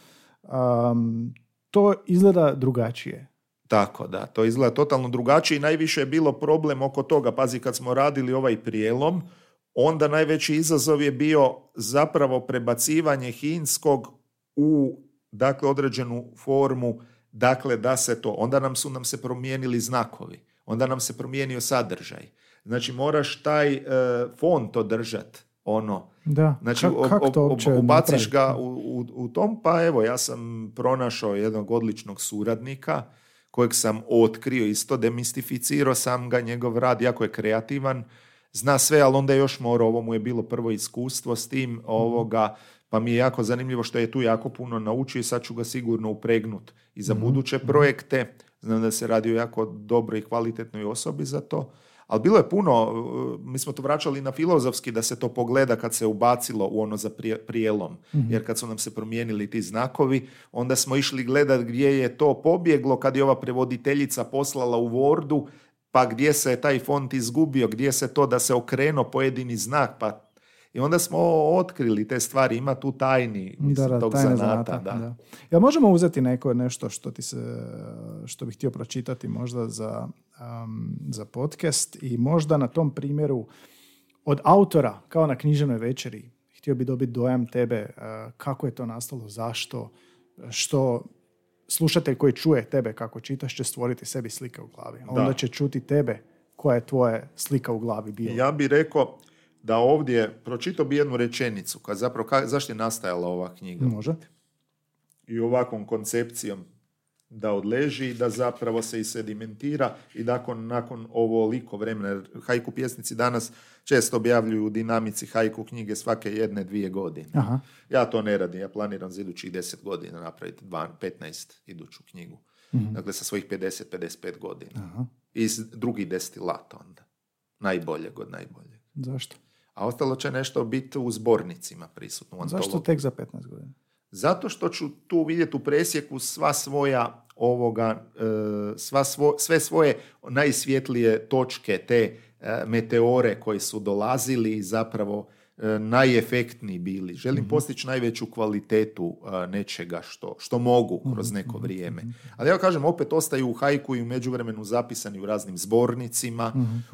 Um, to izgleda drugačije. Tako da, to izgleda totalno drugačije i najviše je bilo problem oko toga. Pazi, kad smo radili ovaj prijelom, onda najveći izazov je bio zapravo prebacivanje hinskog u dakle određenu formu, dakle da se to, onda nam su nam se promijenili znakovi, onda nam se promijenio sadržaj. Znači moraš taj e, font održati, ono. Da, znači ubaciš ga u, u, u tom, pa evo ja sam pronašao jednog odličnog suradnika, kojeg sam otkrio isto, demistificirao sam ga, njegov rad jako je kreativan, zna sve, ali onda je još morao, ovo mu je bilo prvo iskustvo s tim ovoga, pa mi je jako zanimljivo što je tu jako puno naučio i sad ću ga sigurno upregnut i za mhm, buduće projekte. Znam da se radi o jako dobroj i kvalitetnoj osobi za to. Ali bilo je puno, mi smo to vraćali na filozofski da se to pogleda kad se ubacilo u ono za prijelom. Mhm. Jer kad su nam se promijenili ti znakovi, onda smo išli gledati gdje je to pobjeglo kad je ova prevoditeljica poslala u Wordu, pa gdje se je taj font izgubio, gdje se to da se okrenuo pojedini znak, pa i onda smo otkrili te stvari, ima tu tajni mislim, da, da, tog zanata. Da. Ja možemo uzeti neko nešto što ti se, što bih htio pročitati možda za, um, za podcast i možda na tom primjeru od autora, kao na književnoj večeri, htio bi dobiti dojam tebe, e, kako je to nastalo, zašto, što slušatelj koji čuje tebe kako čitaš će stvoriti sebi slike u glavi. Onda će čuti tebe koja je tvoja slika u glavi bila. Ja bih rekao da ovdje, pročitao bi jednu rečenicu, kad zapravo, zašto je nastajala ova knjiga? Može. I ovakvom koncepcijom da odleži i da zapravo se i sedimentira i nakon, nakon ovoliko vremena. Hajku pjesnici danas često objavljuju u dinamici hajku knjige svake jedne, dvije godine. Aha. Ja to ne radim, ja planiram za idućih deset godina napraviti 15 iduću knjigu. mm Dakle, sa svojih 50-55 godina. Aha. I drugi destilat onda. Najboljeg od najboljeg. Zašto? A ostalo će nešto biti u zbornicima prisutno. U Zašto tek za 15 godina? Zato što ću tu vidjeti u presjeku sva svoja ovoga, e, sva sve svoje najsvjetlije točke, te e, meteore koji su dolazili i zapravo e, najefektniji bili. Želim mm postići najveću kvalitetu nečega što, što mogu kroz mhm, neko mhm, vrijeme. Mhm. Ali ja kažem, opet ostaju u hajku i u međuvremenu zapisani u raznim zbornicima,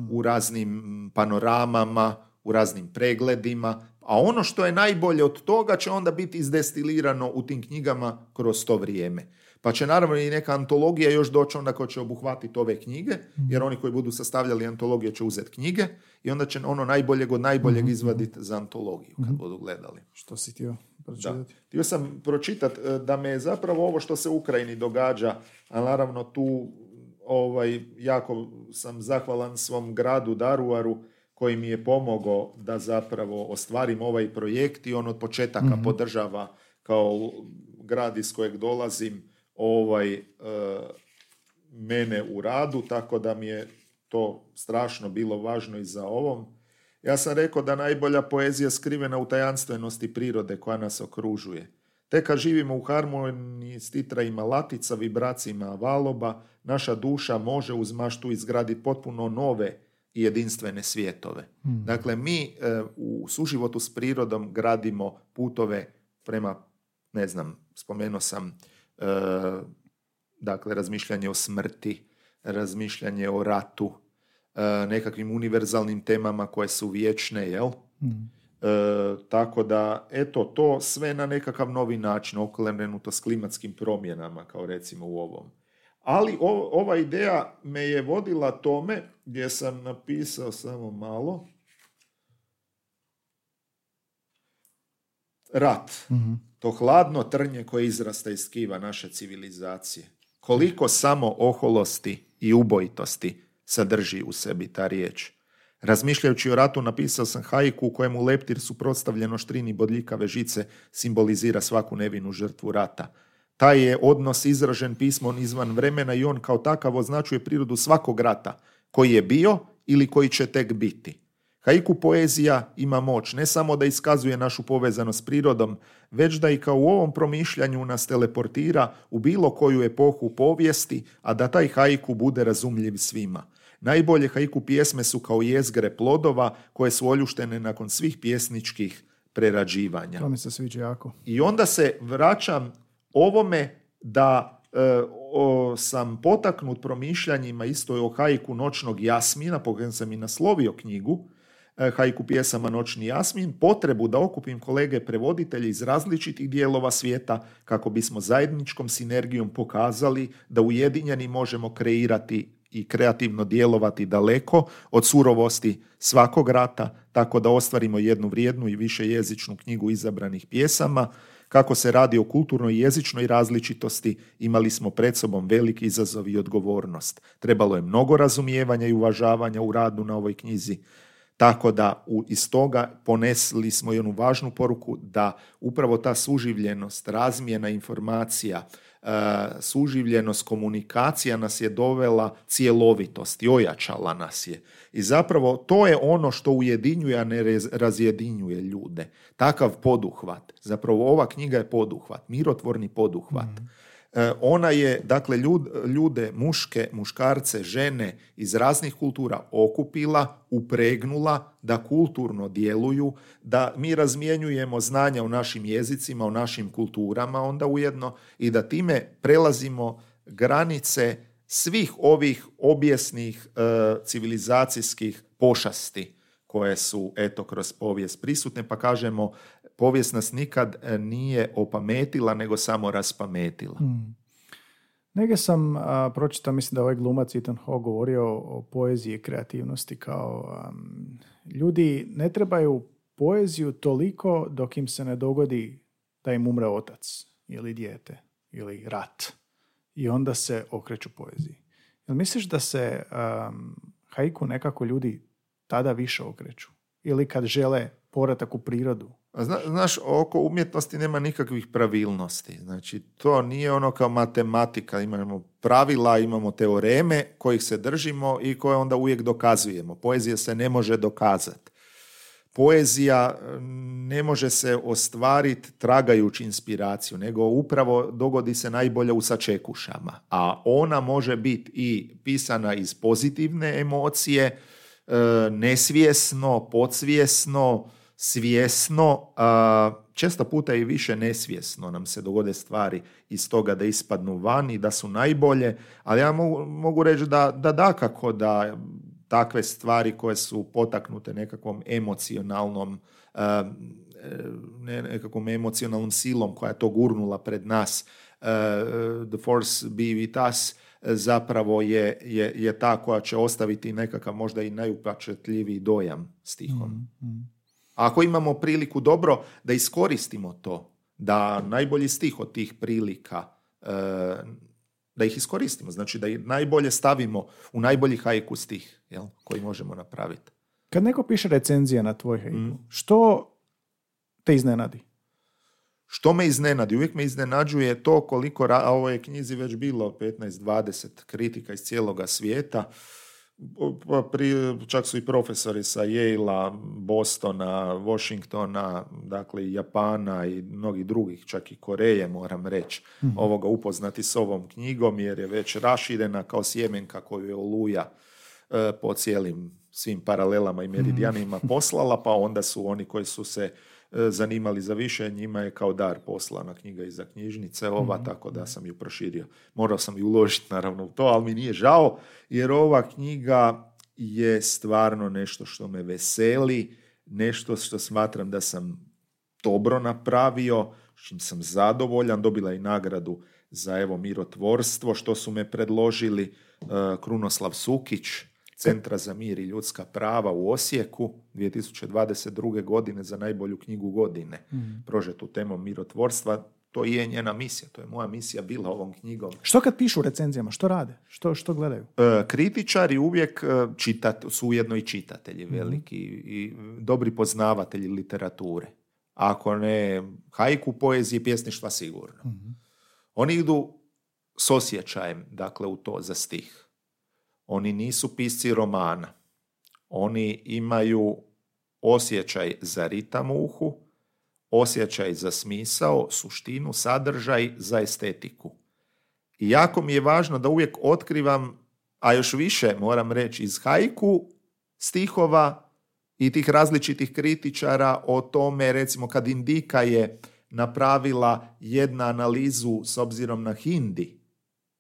u raznim panoramama, u raznim pregledima, a ono što je najbolje od toga će onda biti izdestilirano u tim knjigama kroz to vrijeme. Pa će naravno i neka antologija još doći onda ko će obuhvatiti ove knjige, mhm. jer oni koji budu sastavljali antologije će uzeti knjige i onda će ono najboljeg od najboljeg mhm. izvaditi za antologiju kad mhm. budu gledali. Što si htio pročitati? Htio sam pročitati e, da me zapravo ovo što se u Ukrajini događa, a naravno tu ovaj, jako sam zahvalan svom gradu Daruaru, koji mi je pomogao da zapravo ostvarim ovaj projekt i on od početaka mm podržava kao grad iz kojeg dolazim ovaj e, mene u radu, tako da mi je to strašno bilo važno i za ovom. Ja sam rekao da najbolja poezija skrivena u tajanstvenosti prirode koja nas okružuje. Te kad živimo u harmoniji s titrajima latica, vibracijima valoba, naša duša može uz maštu izgraditi potpuno nove i jedinstvene svijetove. Hmm. Dakle, mi e, u suživotu s prirodom gradimo putove prema, ne znam, spomenuo sam, e, dakle, razmišljanje o smrti, razmišljanje o ratu, e, nekakvim univerzalnim temama koje su vječne, jel? Hmm. tako da, eto, to sve na nekakav novi način, oklenuto s klimatskim promjenama, kao recimo u ovom. Ali ova ideja me je vodila tome gdje sam napisao samo malo. Rat. Mhm. To hladno trnje koje izrasta iz skiva naše civilizacije. Koliko samo oholosti i ubojitosti sadrži u sebi ta riječ. Razmišljajući o ratu napisao sam hajku u kojemu leptir suprotstavljeno štrini bodljikave žice simbolizira svaku nevinu žrtvu rata – taj je odnos izražen pismom izvan vremena i on kao takav označuje prirodu svakog rata koji je bio ili koji će tek biti. Haiku poezija ima moć ne samo da iskazuje našu povezanost s prirodom, već da i kao u ovom promišljanju nas teleportira u bilo koju epohu povijesti, a da taj haiku bude razumljiv svima. Najbolje haiku pjesme su kao jezgre plodova koje su oljuštene nakon svih pjesničkih prerađivanja. To mi se sviđa jako. I onda se vraćam ovome da e, sam potaknut promišljanjima isto o hajku Noćnog jasmina, po kojem sam i naslovio knjigu, e, hajku pjesama Noćni jasmin, potrebu da okupim kolege prevoditelje iz različitih dijelova svijeta kako bismo zajedničkom sinergijom pokazali da ujedinjeni možemo kreirati i kreativno djelovati daleko od surovosti svakog rata, tako da ostvarimo jednu vrijednu i više jezičnu knjigu izabranih pjesama, kako se radi o kulturnoj i jezičnoj različitosti, imali smo pred sobom veliki izazov i odgovornost. Trebalo je mnogo razumijevanja i uvažavanja u radu na ovoj knjizi, tako da u, iz toga ponesli smo i važnu poruku da upravo ta suživljenost, razmjena informacija, e, suživljenost komunikacija nas je dovela cjelovitost i ojačala nas je. I zapravo to je ono što ujedinjuje, a ne razjedinjuje ljude. Takav poduhvat. Zapravo ova knjiga je poduhvat, mirotvorni poduhvat. Mm. E, ona je, dakle, ljude, muške, muškarce, žene iz raznih kultura okupila, upregnula da kulturno djeluju, da mi razmjenjujemo znanja u našim jezicima, u našim kulturama onda ujedno i da time prelazimo granice svih ovih objesnih e, civilizacijskih pošasti koje su eto kroz povijest prisutne, pa kažemo povijest nas nikad e, nije opametila, nego samo raspametila. Hmm. Negdje sam pročitao, mislim da ovaj glumac Ethan Hawke govorio o, poeziji i kreativnosti kao ljudi ne trebaju poeziju toliko dok im se ne dogodi da im umre otac ili dijete ili rat. I onda se okreću poeziji. Jel misliš da se um, haiku nekako ljudi tada više okreću? Ili kad žele povratak u prirodu? Zna, znaš, oko umjetnosti nema nikakvih pravilnosti. Znači, to nije ono kao matematika. Imamo pravila, imamo teoreme kojih se držimo i koje onda uvijek dokazujemo. Poezija se ne može dokazati. Poezija ne može se ostvariti tragajući inspiraciju, nego upravo dogodi se najbolje u sačekušama. A ona može biti i pisana iz pozitivne emocije, e, nesvjesno, podsvjesno, svjesno, često puta i više nesvjesno nam se dogode stvari iz toga da ispadnu van i da su najbolje, ali ja mogu, mogu reći da, da dakako da takve stvari koje su potaknute nekakvom emocionalnom nekakvom emocionalnom silom koja je to gurnula pred nas the force be with us zapravo je, je, je ta koja će ostaviti nekakav možda i najupačetljiviji dojam stihom. Mm, ako imamo priliku dobro da iskoristimo to, da najbolji stih od tih prilika, e, da ih iskoristimo, znači da ih najbolje stavimo u najbolji hajku stih jel, koji možemo napraviti. Kad neko piše recenzija na tvoj hajku, mm. što te iznenadi? Što me iznenadi? Uvijek me iznenađuje to koliko, a ovo je knjizi već bilo 15-20 kritika iz cijeloga svijeta, pri, čak su i profesori sa Yale-a, Bostona, Washingtona, dakle Japana i mnogih drugih, čak i Koreje moram reći, mm ovoga upoznati s ovom knjigom jer je već raširena kao sjemenka koju je Oluja e, po cijelim svim paralelama i meridijanima mm poslala, pa onda su oni koji su se zanimali za više, njima je kao dar poslana knjiga iza knjižnice ova, mm tako da sam ju proširio. Morao sam ju uložiti naravno u to, ali mi nije žao, jer ova knjiga je stvarno nešto što me veseli, nešto što smatram da sam dobro napravio, čim sam zadovoljan, dobila i nagradu za evo mirotvorstvo, što su me predložili uh, Krunoslav Sukić, Centra za mir i ljudska prava u Osijeku 2022. godine za najbolju knjigu godine. Mm. Prožetu temom mirotvorstva. To je njena misija, to je moja misija bila ovom knjigom. Što kad pišu recenzijama, što rade, što, što gledaju? E, kritičari uvijek e, čitat, su ujedno i čitatelji mhm. veliki i dobri poznavatelji literature. Ako ne hajku, poezije, pjesništva sigurno. mm Oni idu s osjećajem, dakle, u to za stih. Oni nisu pisci romana. Oni imaju osjećaj za ritam uhu, osjećaj za smisao, suštinu, sadržaj, za estetiku. I jako mi je važno da uvijek otkrivam, a još više moram reći iz hajku, stihova i tih različitih kritičara o tome, recimo kad Indika je napravila jednu analizu s obzirom na Hindi,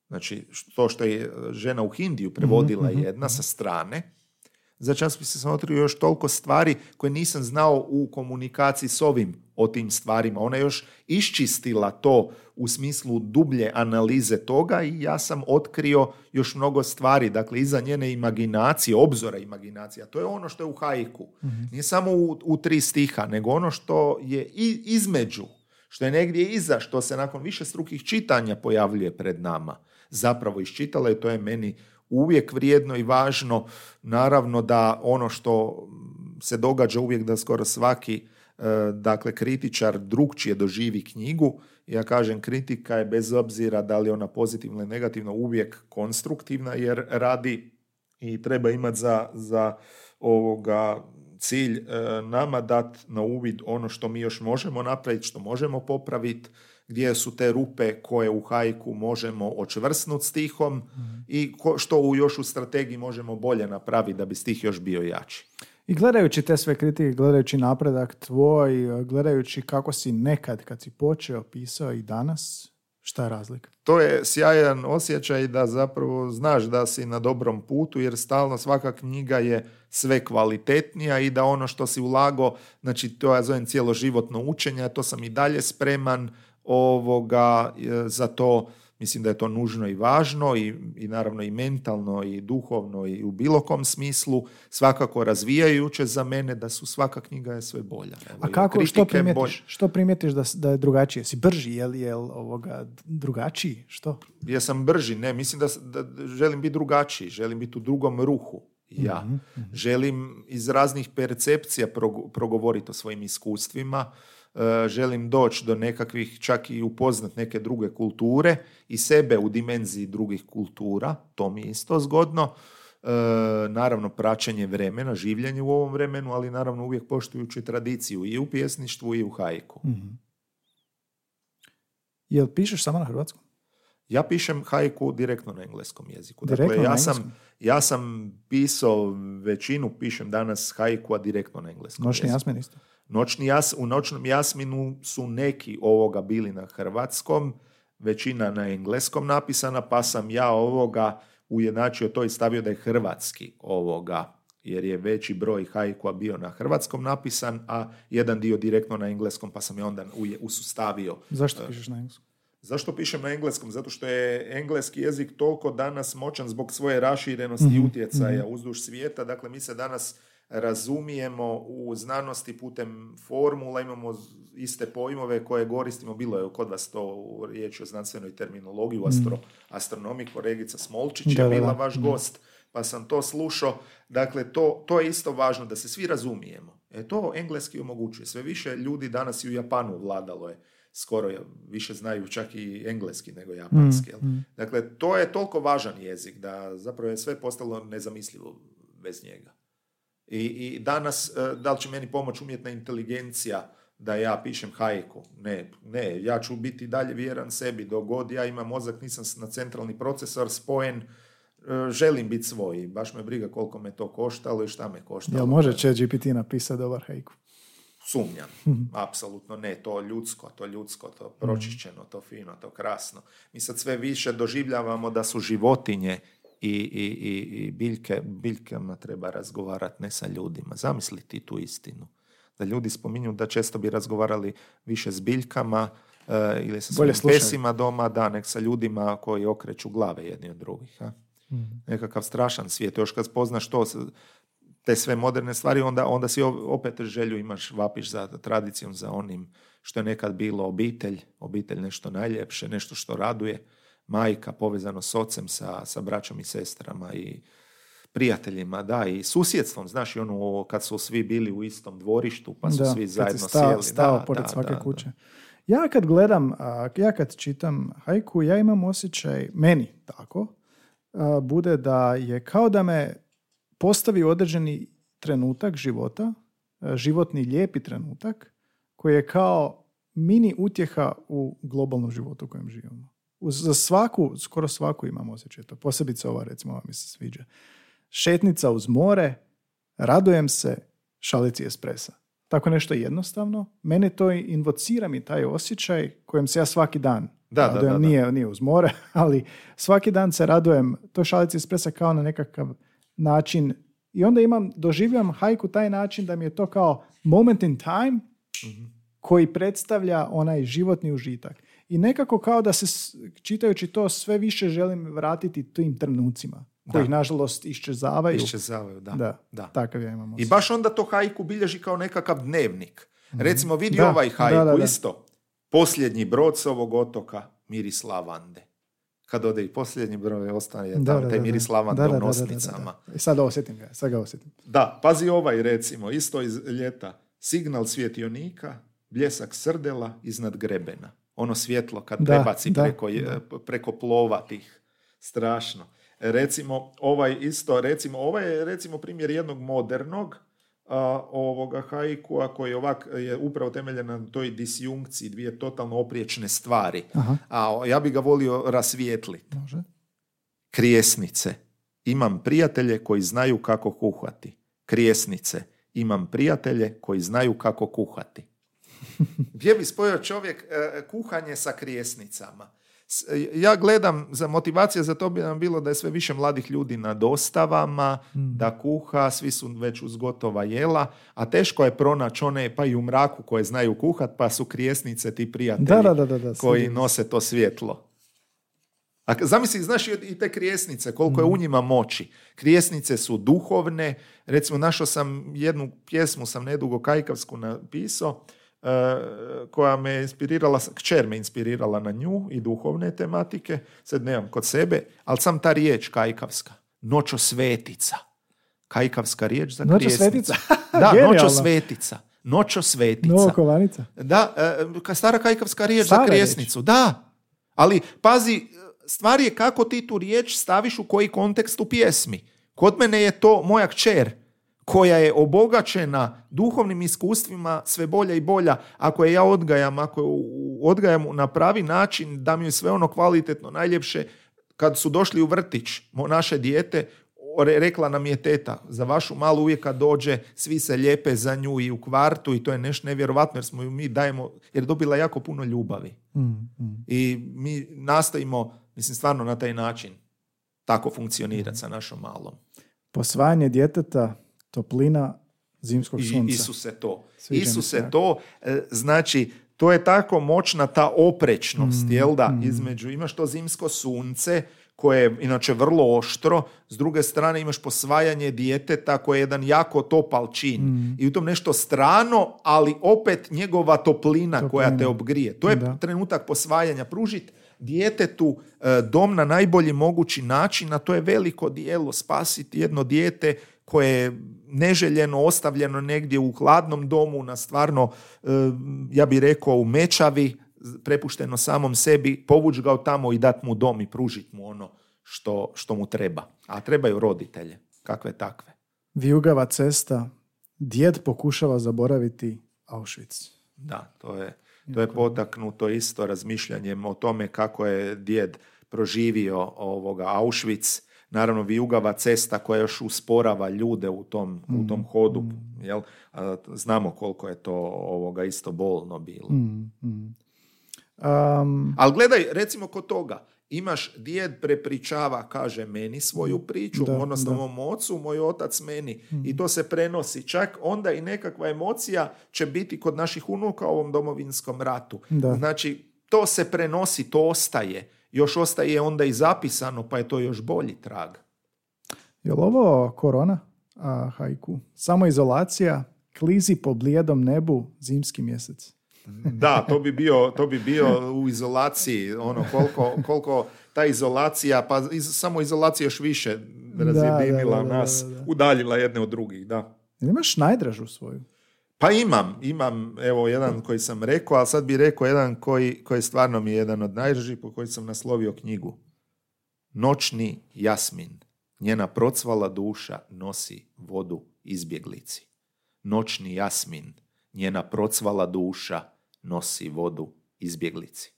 Znači, to što je žena u Hindiju prevodila mm jedna sa strane, za čas bi se sam otkrio još toliko stvari koje nisam znao u komunikaciji s ovim o tim stvarima. Ona je još iščistila to u smislu dublje analize toga i ja sam otkrio još mnogo stvari. Dakle, iza njene imaginacije, obzora imaginacija. To je ono što je u hajku. mm Nije samo u, u, tri stiha, nego ono što je i, između, što je negdje iza, što se nakon više strukih čitanja pojavljuje pred nama zapravo iščitala i to je meni uvijek vrijedno i važno. Naravno da ono što se događa uvijek da skoro svaki e, dakle kritičar drugčije doživi knjigu. Ja kažem kritika je bez obzira da li je ona pozitivna ili negativna uvijek konstruktivna jer radi i treba imati za, za ovoga cilj e, nama dati na uvid ono što mi još možemo napraviti, što možemo popraviti, gdje su te rupe koje u hajku možemo očvrsnuti stihom mm i što u, još u strategiji možemo bolje napraviti da bi stih još bio jači. I gledajući te sve kritike, gledajući napredak tvoj, gledajući kako si nekad kad si počeo pisao i danas, Šta je razlika? To je sjajan osjećaj da zapravo znaš da si na dobrom putu jer stalno svaka knjiga je sve kvalitetnija i da ono što si ulago, znači to ja zovem cjeloživotno učenje, to sam i dalje spreman ovoga e, za to Mislim da je to nužno i važno i, i naravno i mentalno i duhovno i u bilo kom smislu svakako razvijajuće za mene da su svaka knjiga je sve bolja. Evo, A kako, što primijetiš, što primijetiš da, da je drugačije? Si brži, je li, je ovoga drugačiji? Što? Jesam brži, ne, mislim da, da želim biti drugačiji, želim biti u drugom ruhu. Ja mm želim iz raznih percepcija progovoriti o svojim iskustvima, želim doći do nekakvih, čak i upoznat neke druge kulture i sebe u dimenziji drugih kultura, to mi je isto zgodno. E, naravno praćenje vremena, življenje u ovom vremenu, ali naravno uvijek poštujući tradiciju i u pjesništvu i u hajku. mm Jel pišeš samo na hrvatskom? Ja pišem hajku direktno na engleskom jeziku. dakle, ja sam, ja sam pisao većinu, pišem danas hajku, a direktno na engleskom Noćni jasmin isto? Noćni jas, u Noćnom jasminu su neki ovoga bili na hrvatskom, većina na engleskom napisana, pa sam ja ovoga ujednačio to i stavio da je hrvatski ovoga, jer je veći broj hajkua bio na hrvatskom napisan, a jedan dio direktno na engleskom, pa sam je onda usustavio. Zašto pišeš na engleskom? Zašto pišem na engleskom? Zato što je engleski jezik toliko danas moćan zbog svoje raširenosti i mhm, utjecaja mm uzduž svijeta. Dakle, mi se danas razumijemo u znanosti putem formula, imamo iste pojmove koje koristimo, bilo je kod vas to riječ o znanstvenoj terminologiji, u astro, mm. astronomiji, kolegica Smolčić je bila vaš gost, pa sam to slušao. Dakle, to, to je isto važno, da se svi razumijemo. E to engleski omogućuje. Sve više ljudi danas i u Japanu vladalo je skoro više znaju čak i engleski nego japanski. Mm, mm. Dakle, to je toliko važan jezik da zapravo je sve postalo nezamislivo bez njega. I, I danas, e, da li će meni pomoći umjetna inteligencija da ja pišem hajku? Ne, ne, ja ću biti dalje vjeran sebi. Dok god ja imam mozak, nisam na centralni procesor spojen, e, želim biti svoj. Baš me briga koliko me to koštalo i šta me koštalo. Jel može će GPT napisati dobar hajku? Sumnjam, mhm. apsolutno ne, to ljudsko, to ljudsko, to pročišćeno, to fino, to krasno. Mi sad sve više doživljavamo da su životinje i, i, i, i biljke, biljkama treba razgovarati, ne sa ljudima. Zamisliti tu istinu. Da ljudi spominju da često bi razgovarali više s biljkama uh, ili sa svojim pesima doma, da, nek sa ljudima koji okreću glave jedni od drugih. Ha? Mm. Nekakav strašan svijet. Još kad spoznaš to, te sve moderne stvari, onda, onda si opet želju imaš, vapiš za tradicijom, za onim što je nekad bilo obitelj, obitelj nešto najljepše, nešto što raduje majka povezano s ocem, sa, sa braćom i sestrama i prijateljima, da, i susjedstvom, znaš, i ono kad su svi bili u istom dvorištu, pa su svi zajedno stao, sjeli. Stao pored svake kuće. Ja kad gledam, ja kad čitam hajku, ja imam osjećaj, meni tako, bude da je kao da me postavi određeni trenutak života, životni lijepi trenutak, koji je kao mini utjeha u globalnom životu u kojem živimo za svaku, skoro svaku imam osjećaj to. Posebice ova, recimo, ova mi se sviđa. Šetnica uz more, radujem se šalici espresa. Tako nešto jednostavno. Mene to invocira mi taj osjećaj kojem se ja svaki dan da, radujem. Da, da, nije, nije uz more, <laughs> ali svaki dan se radujem to šalici espresa kao na nekakav način i onda imam, doživljam hajku taj način da mi je to kao moment in time koji predstavlja onaj životni užitak. I nekako kao da se čitajući to sve više želim vratiti tim trenucima koji nažalost iščezavaju. Iščezavaju, da. da. da. Takav ja imam I baš onda to hajku bilježi kao nekakav dnevnik. mm Recimo vidi ovaj hajku isto. Posljednji brod s ovog otoka miris lavande. Kad ode i posljednji broj ostane tamo taj miris lavande u nosnicama. I sad osjetim ga, sad ga osjetim. Da, pazi ovaj recimo, isto iz ljeta. Signal svjetionika, bljesak srdela iznad grebena ono svjetlo kad da, prebaci Preko, preko plova tih. Strašno. Recimo, ovaj isto, recimo, ovaj je recimo primjer jednog modernog a, ovoga haikua koji ovak je upravo temeljen na toj disjunkciji, dvije totalno opriječne stvari. Aha. A ja bi ga volio rasvijetliti. Može. Krijesnice. Imam prijatelje koji znaju kako kuhati. Krijesnice. Imam prijatelje koji znaju kako kuhati. <laughs> Gdje bi spojio čovjek e, kuhanje sa krijesnicama? S- Ja gledam, za motivacija za to bi nam bilo da je sve više mladih ljudi na dostavama, da kuha, svi su već uz gotova jela, a teško je pronaći one, pa i u mraku koje znaju kuhat, pa su krijesnice ti prijatelji Da, da, da, da, da, koji nose to svjetlo. A zamisli, znaš i te krijesnice, koliko je u njima moći. Krijesnice su duhovne. Recimo, našao sam jednu pjesmu, sam nedugo kajkavsku napisao, e, koja me inspirirala, kćer me inspirirala na nju i duhovne tematike, sad nemam kod sebe, ali sam ta riječ kajkavska, noćo svetica. Kajkavska riječ za Noćo svetica? <laughs> da, noćo svetica. Noćo svetica. Novokovanica. Da, e, ka- stara kajkavska riječ Stara za krijesnicu. Da, ali pazi, stvar je kako ti tu riječ staviš u koji kontekst u pjesmi. Kod mene je to moja kćer koja je obogaćena duhovnim iskustvima sve bolja i bolja. Ako je ja odgajam, ako je odgajam na pravi način, da mi je sve ono kvalitetno, najljepše, kad su došli u vrtić, naše dijete, re- rekla nam je teta, za vašu malu uvijek kad dođe, svi se lijepe za nju i u kvartu i to je nešto nevjerovatno jer smo ju mi dajemo, jer je dobila jako puno ljubavi. Mm, mm. I mi nastojimo, mislim stvarno na taj način, tako funkcionirati sa našom malom. Posvajanje djeteta, toplina zimskog I, sunca. Isuse to. Sviđa se Isuse to, e, znači, to je tako moćna ta oprečnost, Mm, jel da, između, imaš to zimsko sunce, koje je inače vrlo oštro, s druge strane imaš posvajanje djeteta koje je jedan jako topal čin. Mm. I u tom nešto strano, ali opet njegova toplina, koja te Toplina. obgrije. To je Da. trenutak posvajanja. Pružiti djetetu e, dom na najbolji mogući način, a to je veliko dijelo, spasiti jedno dijete koje je neželjeno ostavljeno negdje u hladnom domu na stvarno, e, ja bih rekao, u mečavi, prepušteno samom sebi, povući ga od tamo i dati mu dom i pružiti mu ono što, što mu treba. A trebaju roditelje, kakve takve. Vijugava cesta, djed pokušava zaboraviti Auschwitz. Da, to je, to je potaknuto isto razmišljanjem o tome kako je djed proživio ovoga Auschwitz, naravno vijugava cesta koja još usporava ljude u tom, u tom hodu, jel? A, znamo koliko je to ovoga isto bolno bilo. Mm, mm. Um, Ali gledaj, recimo kod toga, imaš djed prepričava, kaže meni svoju priču, Da, odnosno da. mom ocu, moj otac meni. I to se prenosi. Čak onda i nekakva emocija će biti kod naših unuka u ovom domovinskom ratu. Da. Znači, to se prenosi, to ostaje. Još ostaje onda i zapisano, pa je to još bolji trag. je li ovo korona? A, hajku. Samo izolacija, klizi po blijedom nebu, zimski mjesec. Da, to bi bio, to bi bio u izolaciji, ono koliko, koliko ta izolacija, pa iz, samo izolacija još više razjedinila da, da, da, nas, da, da. udaljila jedne od drugih, da. Imaš najdražu svoju? Pa imam, imam, evo jedan koji sam rekao, ali sad bi rekao jedan koji, koji stvarno mi je jedan od najdražih, po koji sam naslovio knjigu. Noćni jasmin, njena procvala duša nosi vodu izbjeglici. Noćni jasmin, njena procvala duša nosi vodu izbjeglici.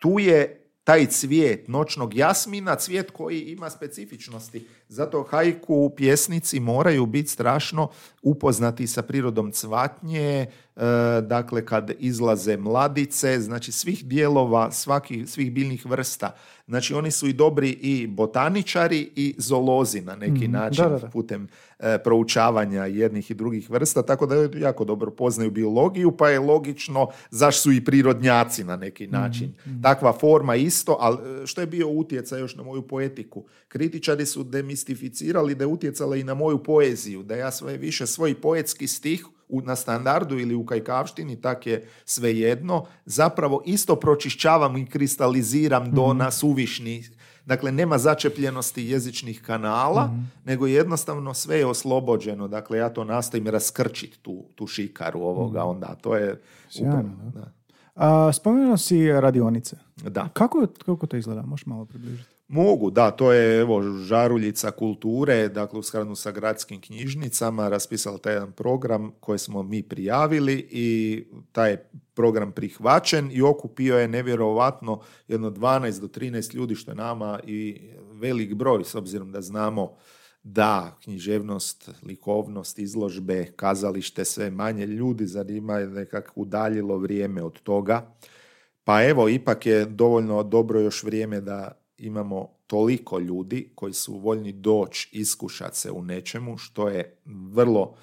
Tu je taj cvijet noćnog jasmina, cvijet koji ima specifičnosti. Zato hajku pjesnici moraju biti strašno upoznati sa prirodom cvatnje, e, dakle kad izlaze mladice, znači svih dijelova, svaki, svih biljnih vrsta. Znači oni su i dobri i botaničari i zoolozi na neki Mhm, način da, da, da. putem e, proučavanja jednih i drugih vrsta, tako da jako dobro poznaju biologiju, pa je logično zašto su i prirodnjaci na neki Mhm, način. Takva forma isto, ali e, što je bio utjecaj još na moju poetiku? Kritičari su demistificirali da je utjecala i na moju poeziju, da ja sve više svoj poetski stih u, na standardu ili u kajkavštini, tak je svejedno, zapravo isto pročišćavam i kristaliziram do na suvišni Dakle, nema začepljenosti jezičnih kanala, nego jednostavno sve je oslobođeno. Dakle, ja to nastojim raskrčiti tu, tu šikaru ovoga onda. a To je Sjajno, upravo- da. A, spomenuo si radionice. da. Kako, kako to izgleda? Možeš malo približiti? Mogu, da, to je evo žaruljica kulture, dakle u skladu sa gradskim knjižnicama raspisala taj jedan program koji smo mi prijavili i taj je program prihvaćen i okupio je nevjerovatno jedno 12 do 13 ljudi što je nama i velik broj s obzirom da znamo da književnost, likovnost, izložbe, kazalište sve manje ljudi zanima je nekako udaljilo vrijeme od toga. Pa evo, ipak je dovoljno dobro još vrijeme da imamo toliko ljudi koji su voljni doći iskušati se u nečemu što je vrlo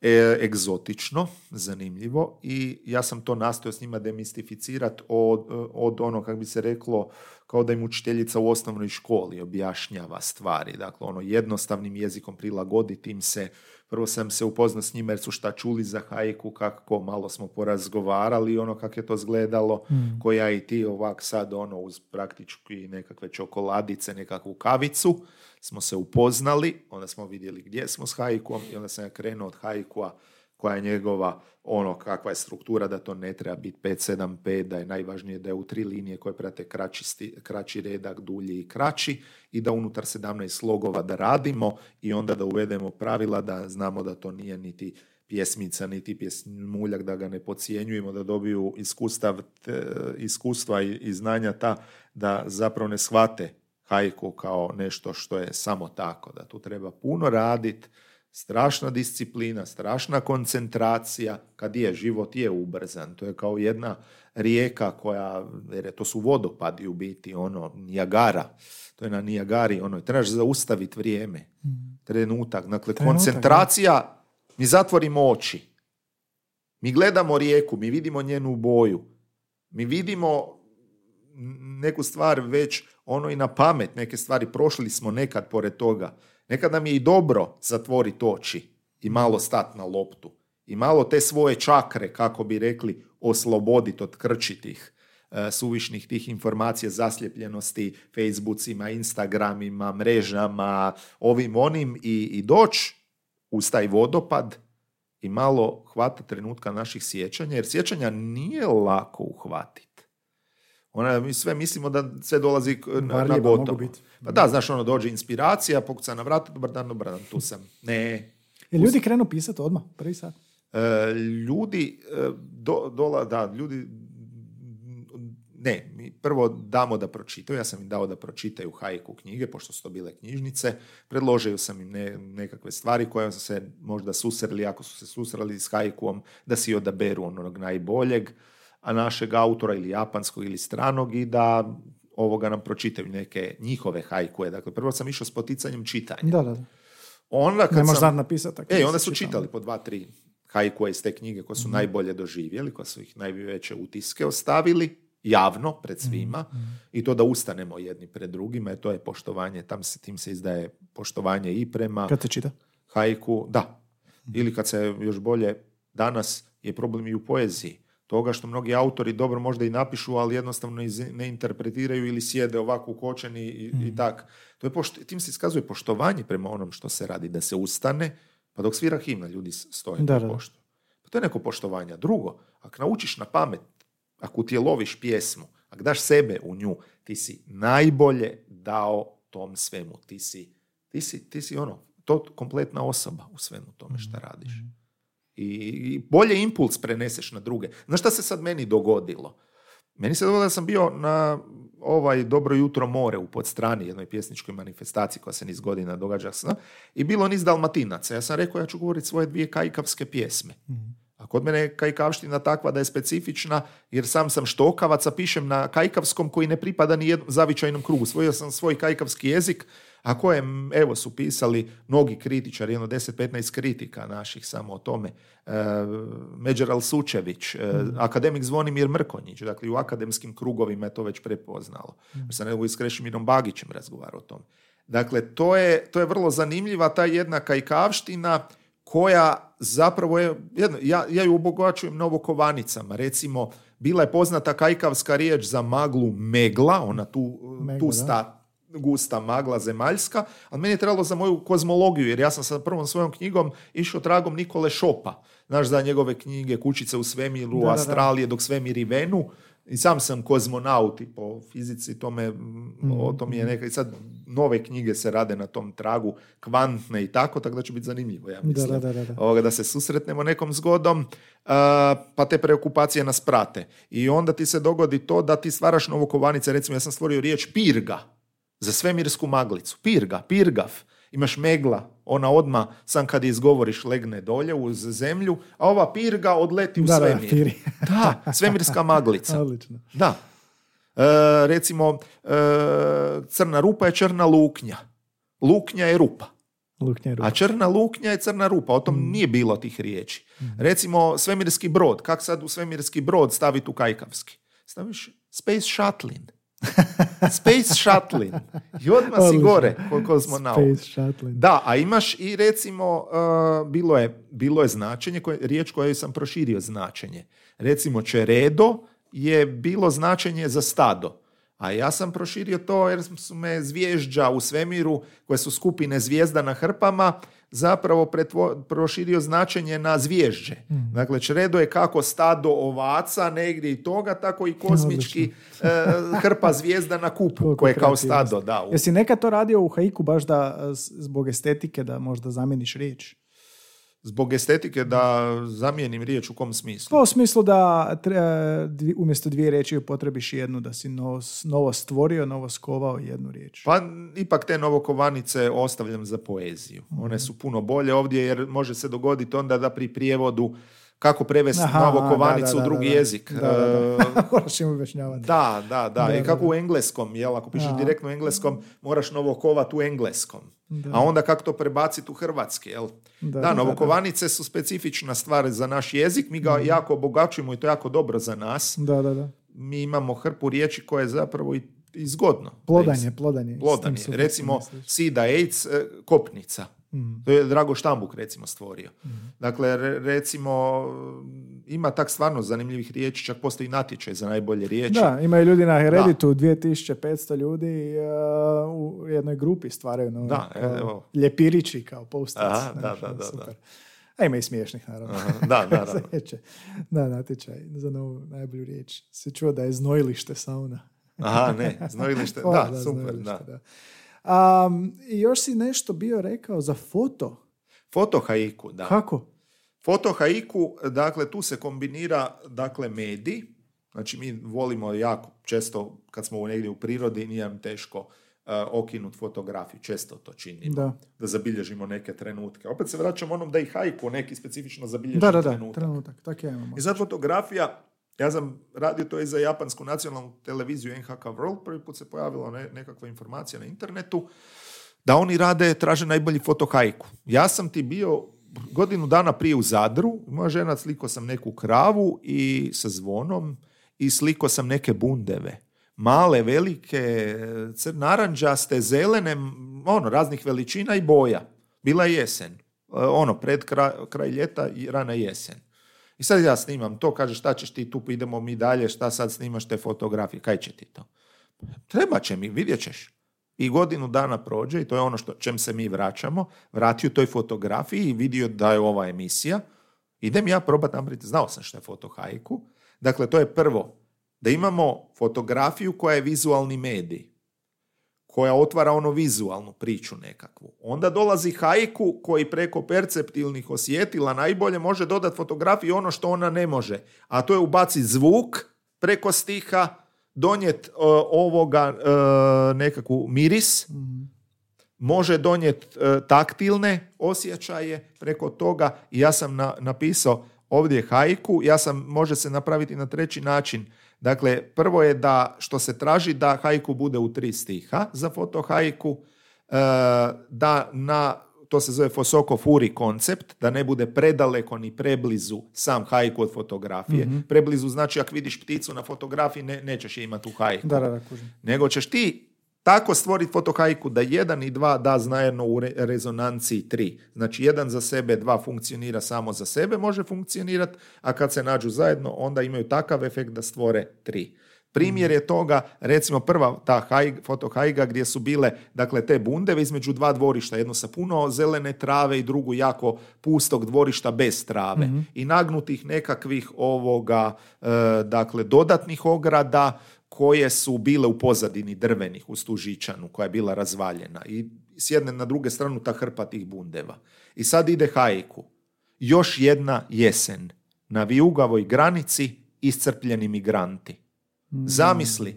e, egzotično, zanimljivo i ja sam to nastojao s njima demistificirati od, od ono, kako bi se reklo, kao da im učiteljica u osnovnoj školi objašnjava stvari. Dakle, ono jednostavnim jezikom prilagoditi im se Prvo sam se upoznao s njima jer su šta čuli za hajku, kako malo smo porazgovarali, ono kako je to izgledalo, mm. koja i ti ovak sad ono uz praktički nekakve čokoladice, nekakvu kavicu, smo se upoznali, onda smo vidjeli gdje smo s hajkom i onda sam ja krenuo od hajkua koja je njegova, ono, kakva je struktura, da to ne treba biti 5-7-5, da je najvažnije da je u tri linije koje prate kraći, sti, kraći redak, dulji i kraći i da unutar 17 slogova da radimo i onda da uvedemo pravila da znamo da to nije niti pjesmica, niti pjesmuljak, da ga ne pocijenjujemo, da dobiju iskustav, iskustva i, i znanja ta da zapravo ne shvate hajku kao nešto što je samo tako, da tu treba puno raditi, strašna disciplina, strašna koncentracija, kad je, život je ubrzan, to je kao jedna rijeka koja, jer to su vodopadi u biti, ono, Nijagara, to je na Nijagari, ono, trebaš zaustaviti vrijeme, mm. trenutak, dakle, koncentracija, mi zatvorimo oči, mi gledamo rijeku, mi vidimo njenu boju, mi vidimo neku stvar već ono i na pamet, neke stvari prošli smo nekad pored toga, Nekad nam je i dobro zatvoriti oči i malo stat na loptu i malo te svoje čakre, kako bi rekli, osloboditi od krčitih e, suvišnih tih informacija, zasljepljenosti Facebookima, Instagramima, mrežama, ovim onim i, i doći uz taj vodopad i malo hvata trenutka naših sjećanja, jer sjećanja nije lako uhvatiti. Ona, mi sve mislimo da sve dolazi na, na gotovo. Pa da, znaš, ono, dođe inspiracija, pokuca na vrata, dobar dan, dobar dan, tu sam. Ne. I ljudi krenu pisati odmah, prvi sat? E, ljudi, e, do, dola, da, ljudi, ne, mi prvo damo da pročitaju, ja sam im dao da pročitaju hajku knjige, pošto su to bile knjižnice, predložio sam im ne, nekakve stvari koje su se možda susreli, ako su se susreli s hajkom, da si odaberu onog najboljeg, a našeg autora ili japanskog ili stranog i da ovoga nam pročitaju neke njihove hajkuje. Dakle, prvo sam išao s poticanjem čitanja. Da, da. Onda kad ne sam... napisati. E, onda su čitali po dva, tri hajkuje iz te knjige koje su mm najbolje doživjeli, koje su ih najveće utiske ostavili javno pred mhm. svima mm i to da ustanemo jedni pred drugima, jer to je poštovanje, tam se, tim se izdaje poštovanje i prema... Kad se čita? Hajku, da. mm Ili kad se još bolje, danas je problem i u poeziji toga što mnogi autori dobro možda i napišu, ali jednostavno ne interpretiraju ili sjede ovako ukočeni i, i mm. tak. To je pošto, tim se iskazuje poštovanje prema onom što se radi, da se ustane, pa dok svira himna, ljudi stoje da, poštu. Pa to je neko poštovanje. Drugo, ako naučiš na pamet, ako ti je loviš pjesmu, ako daš sebe u nju, ti si najbolje dao tom svemu. Ti si, ti si, ti si ono, to kompletna osoba u svemu tome što mm. radiš. Mm i bolje impuls preneseš na druge. Znaš šta se sad meni dogodilo? Meni se dogodilo da sam bio na ovaj Dobro jutro more u podstrani jednoj pjesničkoj manifestaciji koja se niz godina događa i bilo niz dalmatinaca. Ja sam rekao ja ću govoriti svoje dvije kajkavske pjesme. mm A kod mene je kajkavština takva da je specifična jer sam sam štokavac, a pišem na kajkavskom koji ne pripada ni jednom zavičajnom krugu. Svojio sam svoj kajkavski jezik, a kojem, evo, su pisali mnogi kritičari, jedno 10-15 kritika naših samo o tome. E, Međeral Sučević, e, mhm. akademik Zvonimir Mrkonjić, dakle u akademskim krugovima je to već prepoznalo. Mm. Sam i s Krešimirom Bagićem razgovarao o tome. Dakle, to je, to je vrlo zanimljiva ta jedna kajkavština koja zapravo je, jedno, ja, ja ju obogačujem novokovanicama. Recimo, bila je poznata kajkavska riječ za maglu megla, ona tu, tu sta, gusta magla zemaljska, ali meni je trebalo za moju kozmologiju, jer ja sam sa prvom svojom knjigom išao tragom Nikole Šopa, znaš za njegove knjige Kućice u svemiru, da, Astralije dok svemir venu, i sam sam kozmonaut i po fizici tome, mm. o tom je neka, i sad nove knjige se rade na tom tragu, kvantne i tako, tako da će biti zanimljivo, ja mislim, da, da, Ovoga, da se susretnemo nekom zgodom, pa te preokupacije nas prate. I onda ti se dogodi to da ti stvaraš novokovanice, recimo ja sam stvorio riječ pirga, za svemirsku maglicu. Pirga, pirgav. Imaš megla, ona odma sam kad izgovoriš legne dolje uz zemlju, a ova pirga odleti u Da, da, svemir. piri. <laughs> Da, svemirska <laughs> maglica. Odlično. Da. E, recimo, e, crna rupa je crna luknja. Luknja je rupa. Luknja je rupa. A crna luknja je crna rupa. O tom nije bilo tih riječi. Recimo, svemirski brod. Kak sad u svemirski brod staviti u kajkavski? Staviš Space Shuttlin. <laughs> Space Shuttlin. I odmah si gore koliko smo na Shuttle. Da, a imaš i recimo, uh, bilo, je, bilo je značenje, koje, riječ koju sam proširio značenje. Recimo, čeredo je bilo značenje za stado. A ja sam proširio to jer su me zvježđa u svemiru, koje su skupine zvijezda na hrpama, zapravo pretvo- proširio značenje na zvježđe. Dakle, čredo je kako stado ovaca negdje i toga, tako i kozmički e, hrpa zvijezda na kupu, koje je kao stado. Da, u- Jesi nekad to radio u haiku baš da zbog estetike da možda zamijeniš riječ? Zbog estetike da zamijenim riječ u kom smislu? Pa u smislu da tre- dvi- umjesto dvije riječi upotrebiš jednu, da si novo, novo stvorio, novo skovao jednu riječ. Pa ipak te novokovanice ostavljam za poeziju. One su puno bolje ovdje jer može se dogoditi onda da pri prijevodu kako prevesti da, da, u drugi jezik. Da, da, da. <laughs> <laughs> Moraš im objašnjavati. Da, da, da. I kako u engleskom, jel? Ako pišeš direktno u engleskom, moraš novokovat u engleskom. A onda kako to prebaciti u hrvatski, jel? Da, Da, da, da. novokovanice su specifična stvar za naš jezik, mi ga jako obogaćujemo i to je jako dobro za nas. Da, da, da. Mi imamo hrpu riječi koje je zapravo i, i zgodno. da ih Plodanje, plodanje. Plodanje. Recimo. Sida AIDS, e, kopnica. Mhm. To je Drago Štambuk recimo stvorio. Dakle, re- recimo, ima tak stvarno zanimljivih riječi, čak postoji natječaj za najbolje riječi. Da, imaju ljudi na Hereditu 2500 ljudi uh, u jednoj grupi stvaraju nove, Da, kao evo. ljepirići kao post Aha, da, da, da, super. da. A ima i smiješnih, naravno. Aha, da, naravno. <laughs> Da, natječaj za novu najbolju riječ. Se čuo da je znojilište sauna. Aha, ne, <laughs> znojilište, O, da, super, znojilište, da. Um, I još si nešto bio rekao za foto. Foto haiku, da. Kako? Foto haiku, dakle, tu se kombinira, dakle, medij. Znači, mi volimo jako često, kad smo negdje u prirodi, nije nam teško uh, okinut fotografiju. Često to činimo. Da. Da zabilježimo neke trenutke. Opet se vraćamo onom da i haiku neki specifično zabilježi Da, da, da, trenutak. trenutak. Tak imamo. I sad fotografija, ja sam radio to i za japansku nacionalnu televiziju NHK World, prvi put se pojavila ne, nekakva informacija na internetu, da oni rade, traže najbolji fotohajku. Ja sam ti bio godinu dana prije u Zadru, moja žena sliko sam neku kravu i sa zvonom i sliko sam neke bundeve. Male, velike, naranđaste, zelene, ono, raznih veličina i boja. Bila je jesen. E, Ono, pred kraj, kraj ljeta i rana jesen. I sad ja snimam to, kaže šta ćeš ti tu, idemo mi dalje, šta sad snimaš te fotografije, kaj će ti to? Treba će mi, vidjet ćeš. I godinu dana prođe i to je ono što, čem se mi vraćamo, vratio toj fotografiji i vidio da je ova emisija. Idem ja probati napraviti, znao sam što je fotohajku. Dakle, to je prvo, da imamo fotografiju koja je vizualni medij koja otvara ono vizualnu priču nekakvu. Onda dolazi haiku koji preko perceptilnih osjetila najbolje može dodati fotografiji ono što ona ne može. A to je ubaciti zvuk preko stiha, donijeti ovoga e, nekakvu miris, može donijeti e, taktilne osjećaje preko toga i ja sam na- napisao ovdje haiku, ja sam, može se napraviti na treći način. Dakle, prvo je da, što se traži da haiku bude u tri stiha za foto haiku, e, da na, to se zove Fosoko Furi koncept, da ne bude predaleko ni preblizu sam haiku od fotografije. Preblizu znači ako vidiš pticu na fotografiji ne, nećeš je imati u haiku Da, da, da, kužim. nego ćeš ti tako stvoriti fotohajku da jedan i dva da zajedno u re- rezonanciji tri. Znači jedan za sebe, dva funkcionira samo za sebe, može funkcionirati, a kad se nađu zajedno, onda imaju takav efekt da stvore tri. Primjer je toga, recimo prva ta haj, fotohajga gdje su bile dakle te bundeve između dva dvorišta, jedno sa puno zelene trave i drugu jako pustog dvorišta bez trave i nagnutih nekakvih ovoga e, dakle dodatnih ograda koje su bile u pozadini drvenih uz tu žičanu koja je bila razvaljena i s jedne na druge stranu ta hrpa tih bundeva. I sad ide haiku. Još jedna jesen. Na vijugavoj granici iscrpljeni migranti. Zamisli.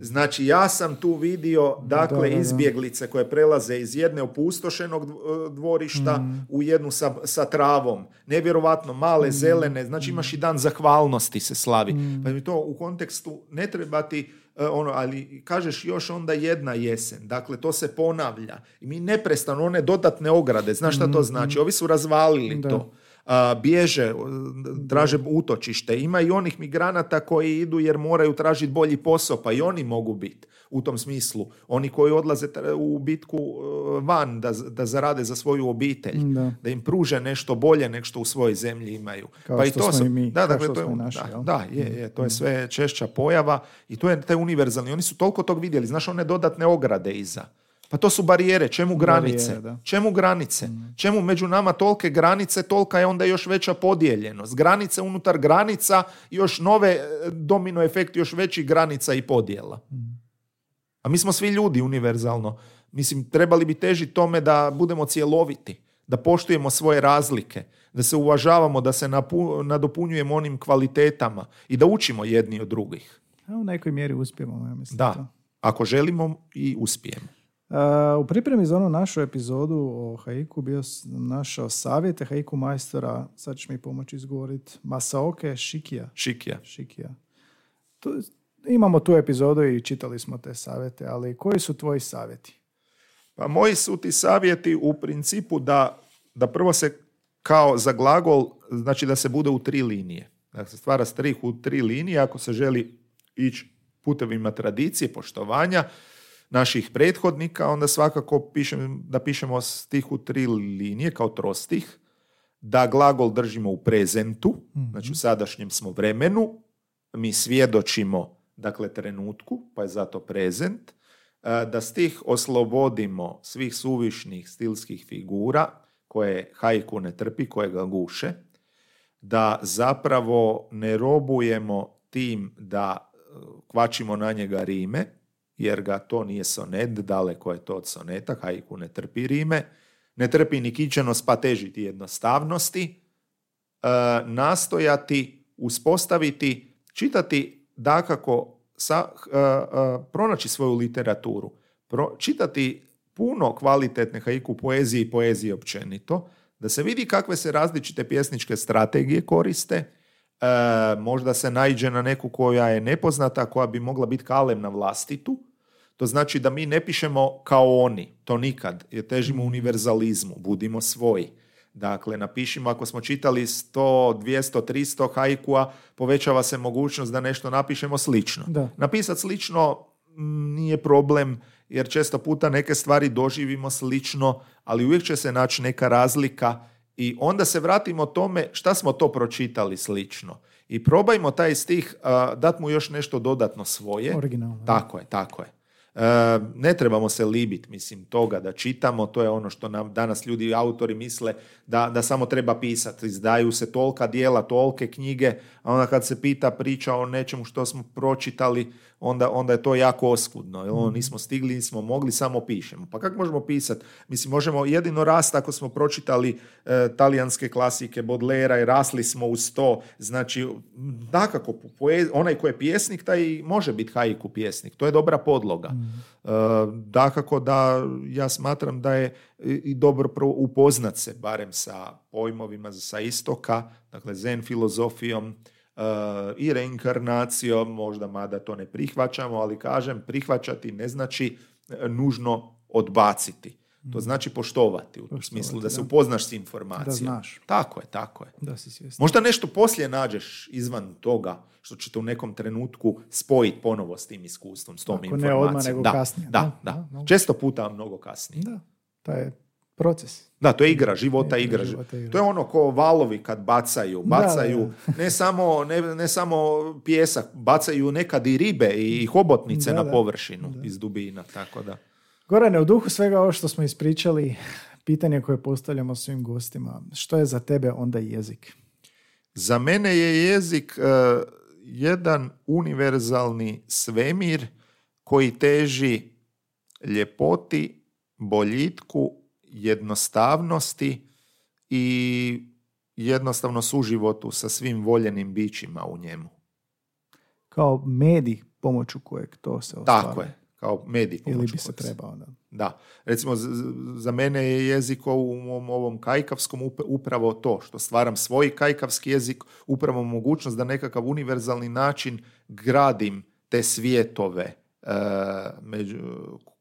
Znači, ja sam tu vidio, dakle, Da, da, da. izbjeglice koje prelaze iz jedne opustošenog dv- dvorišta Mm. u jednu sa, sa travom. Nevjerovatno male, zelene. Znači, imaš i dan zahvalnosti se slavi. Mm. Pa mi to u kontekstu ne treba ti e, ono, ali kažeš još onda jedna jesen. Dakle, to se ponavlja. I mi neprestano one dodatne ograde. Znaš šta to znači? Ovi su razvalili Mm, Da. to. A, bježe, traže utočište. Ima i onih migranata koji idu jer moraju tražiti bolji posao, pa i oni mogu biti u tom smislu. Oni koji odlaze u bitku e, van da, da zarade za svoju obitelj, Da. da im pruže nešto bolje nego što u svojoj zemlji imaju. Kao pa i što to smo i mi, Da, kao dakle, što to je, smo i naši, da? Mm. da, je, je, to je sve češća pojava i to je taj univerzalni. Oni su toliko tog vidjeli, znaš one dodatne ograde iza. Pa to su barijere, čemu granice? Barijere, da. Čemu granice? Čemu među nama tolike granice, tolika je onda još veća podijeljenost. Granice unutar granica, još nove e, domino efekti, još većih granica i podjela. A mi smo svi ljudi univerzalno. Mislim, trebali bi težiti tome da budemo cjeloviti, da poštujemo svoje razlike, da se uvažavamo, da se napu- nadopunjujemo onim kvalitetama i da učimo jedni od drugih. A u nekoj mjeri uspijemo, ja mislim. to. Da, ako želimo i uspijemo. Uh, u pripremi za onu našu epizodu o haiku bio sam našao savjete haiku majstora, sad ćeš mi pomoći izgovoriti, Masaoke Shikija. Šikija. Shikija. Tu, imamo tu epizodu i čitali smo te savjete, ali koji su tvoji savjeti? Pa moji su ti savjeti u principu da, da prvo se kao za glagol, znači da se bude u tri linije. Da se stvara strih u tri linije ako se želi ići putevima tradicije, poštovanja naših prethodnika, onda svakako pišem, da pišemo stih u tri linije kao trostih, da glagol držimo u prezentu, znači u sadašnjem smo vremenu, mi svjedočimo dakle trenutku, pa je zato prezent, e, da stih oslobodimo svih suvišnih stilskih figura koje haiku ne trpi, koje ga guše, da zapravo ne robujemo tim da e, kvačimo na njega rime, jer ga to nije sonet, daleko je to od soneta, haiku ne trpi rime, ne trpi ni kičenost pa težiti jednostavnosti, e, nastojati uspostaviti, čitati dakako sa, e, e, pronaći svoju literaturu, pro- čitati puno kvalitetne haiku poezije i poezije općenito, da se vidi kakve se različite pjesničke strategije koriste, možda se naiđe na neku koja je nepoznata, koja bi mogla biti kalem na vlastitu, to znači da mi ne pišemo kao oni, to nikad, jer težimo univerzalizmu, budimo svoji. Dakle, napišimo, ako smo čitali 100, 200, 300 hajkua, povećava se mogućnost da nešto napišemo slično. Da. Napisati slično mm, nije problem, jer često puta neke stvari doživimo slično, ali uvijek će se naći neka razlika i onda se vratimo tome šta smo to pročitali slično. I probajmo taj stih uh, dat mu još nešto dodatno svoje. Originalno. Tako je, tako je. E, ne trebamo se libiti, mislim, toga da čitamo, to je ono što nam danas ljudi autori misle da, da samo treba pisati. Izdaju se tolika dijela, tolike knjige, a onda kad se pita priča o nečemu što smo pročitali, onda, onda je to jako oskudno. Jer ono, nismo stigli, nismo mogli, samo pišemo. Pa kako možemo pisati? Mislim, možemo jedino rast ako smo pročitali e, talijanske klasike Bodlera i rasli smo uz to. Znači, dakako, poe- onaj ko je pjesnik, taj može biti haiku pjesnik. To je dobra podloga. E, dakako da ja smatram da je i dobro upoznat se barem sa pojmovima sa istoka, dakle zen filozofijom, i reinkarnacijom, možda mada to ne prihvaćamo, ali kažem, prihvaćati ne znači e, nužno odbaciti. To znači poštovati u Poštovati, smislu da se upoznaš s informacijom. Da znaš. Tako je, tako je. Da si svjestan. Možda nešto poslije nađeš izvan toga što ćete u nekom trenutku spojiti ponovo s tim iskustvom, s tom Ako ne informacijom. odmah, nego da, kasnije, Da, da, da. da, da. Često puta mnogo kasnije. Da, taj je proces. Da, to je igra, života Igra igra. života igra. To je ono ko valovi kad bacaju. Da, Bacaju ne, samo, ne, ne samo pjesak, bacaju nekad i ribe i hobotnice Da, na da. površinu iz dubina. Tako da. Gorane, u duhu svega ovo što smo ispričali, pitanje koje postavljamo svim gostima, što je za tebe onda jezik? Za mene je jezik e, jedan univerzalni svemir koji teži ljepoti, boljitku, jednostavnosti i jednostavno suživotu sa svim voljenim bićima u njemu. kao medij pomoću kojeg to se ostvari. Tako je, kao medij. Ili pomoću bi se trebao, da. Da, recimo za mene je jezik u mom ovom kajkavskom up- upravo to, što stvaram svoj kajkavski jezik, upravo mogućnost da nekakav univerzalni način gradim te svijetove e, među,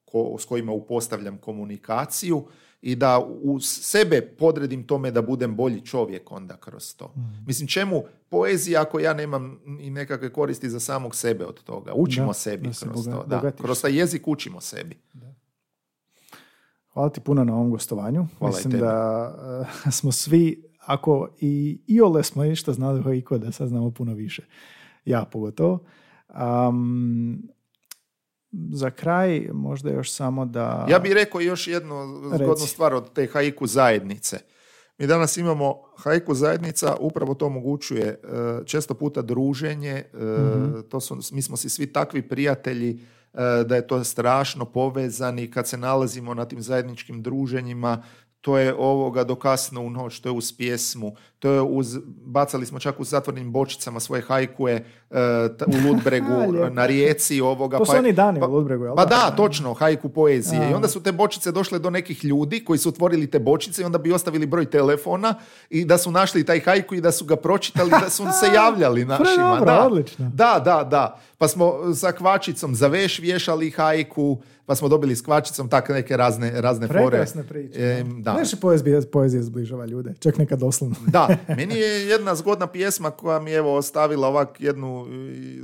ko- s kojima upostavljam komunikaciju i da u sebe podredim tome da budem bolji čovjek onda kroz to. Mislim, čemu poezija ako ja nemam i nekakve koristi za samog sebe od toga? Učimo Da, sebi da se kroz boga- to. Da. Kroz taj jezik učimo sebi. Hvala ti puno na ovom gostovanju. Hvala Mislim da eh, smo svi, ako i iole smo išta znali o Haiku, da sad znamo puno više. Ja pogotovo. Am, za kraj možda još samo da... Ja bih rekao još jednu zgodnu Reci. stvar od te haiku zajednice. Mi danas imamo haiku zajednica, upravo to omogućuje e, često puta druženje, e, to su, mi smo si svi takvi prijatelji e, da je to strašno povezani kad se nalazimo na tim zajedničkim druženjima, to je ovoga do kasno u noć, to je uz pjesmu, to je uz, bacali smo čak u zatvornim bočicama svoje hajkuje e, t- u Ludbregu <laughs> na rijeci ovoga. To su pa- oni dani pa- u Ludbregu, jel Pa da? da, točno, hajku poezije. A. I onda su te bočice došle do nekih ljudi koji su otvorili te bočice i onda bi ostavili broj telefona i da su našli taj hajku i da su ga pročitali, da su se <laughs> javljali našima. dobro, da. odlično. Da, da, da. Pa smo sa kvačicom za veš vješali hajku, pa smo dobili s kvačicom tak neke razne, razne fore. Prekrasne priče. Em, da. Znaš, poezija, poezija zbližava ljude, čak nekad doslovno. Da, <laughs> meni je jedna zgodna pjesma koja mi je evo ostavila ovak jednu,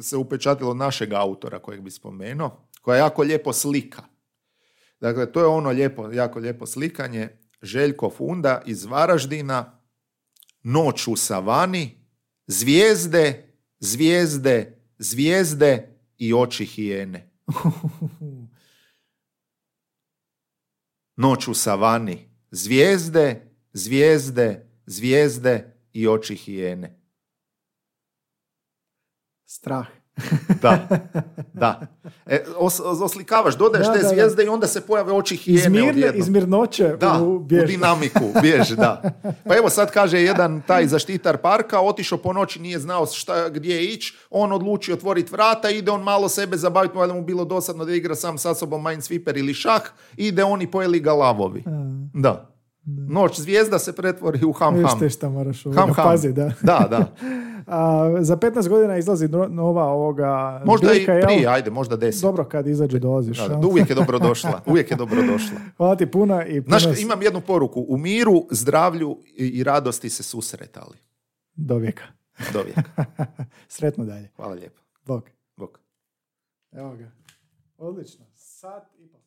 se upečatilo od našeg autora kojeg bi spomenuo, koja je jako lijepo slika. Dakle, to je ono lijepo, jako lijepo slikanje. Željko Funda iz Varaždina, Noć u savani, zvijezde, zvijezde, zvijezde i oči hijene. <laughs> Noć u savani, zvijezde, zvijezde, zvijezde i oči hijene. Strah. <laughs> Da, da. E, os- os- oslikavaš, dodaješ Da, te da, da. zvijezde i onda se pojave oči hijene Iz, mirne, odjednom. iz mirnoće Da, u u dinamiku, bjež, da. Pa evo sad kaže jedan taj zaštitar parka, otišao po noći, nije znao šta, gdje ići, on odluči otvoriti vrata, ide on malo sebe zabaviti, valjda mu bilo dosadno da igra sam sa sobom Minesweeper ili šah, ide oni pojeli ga lavovi. Da. Noć zvijezda se pretvori u ham Viš ham. te šta moraš Ham, ham. pazi, da. Da, da. <laughs> A, za 15 godina izlazi nova ovoga Možda i zbirka, jel? prije, ajde, možda deset. Dobro, kad izađe dolaziš. Da, da, uvijek je dobro došla. <laughs> Uvijek je dobro došla. Hvala ti puno i puno Znaš, imam jednu poruku. U miru, zdravlju i i radosti se susretali. do vijeka. Do vijeka. <laughs> Sretno dalje. Hvala lijepo. Bog. Bog. Evo ga. Odlično. Sat i pol.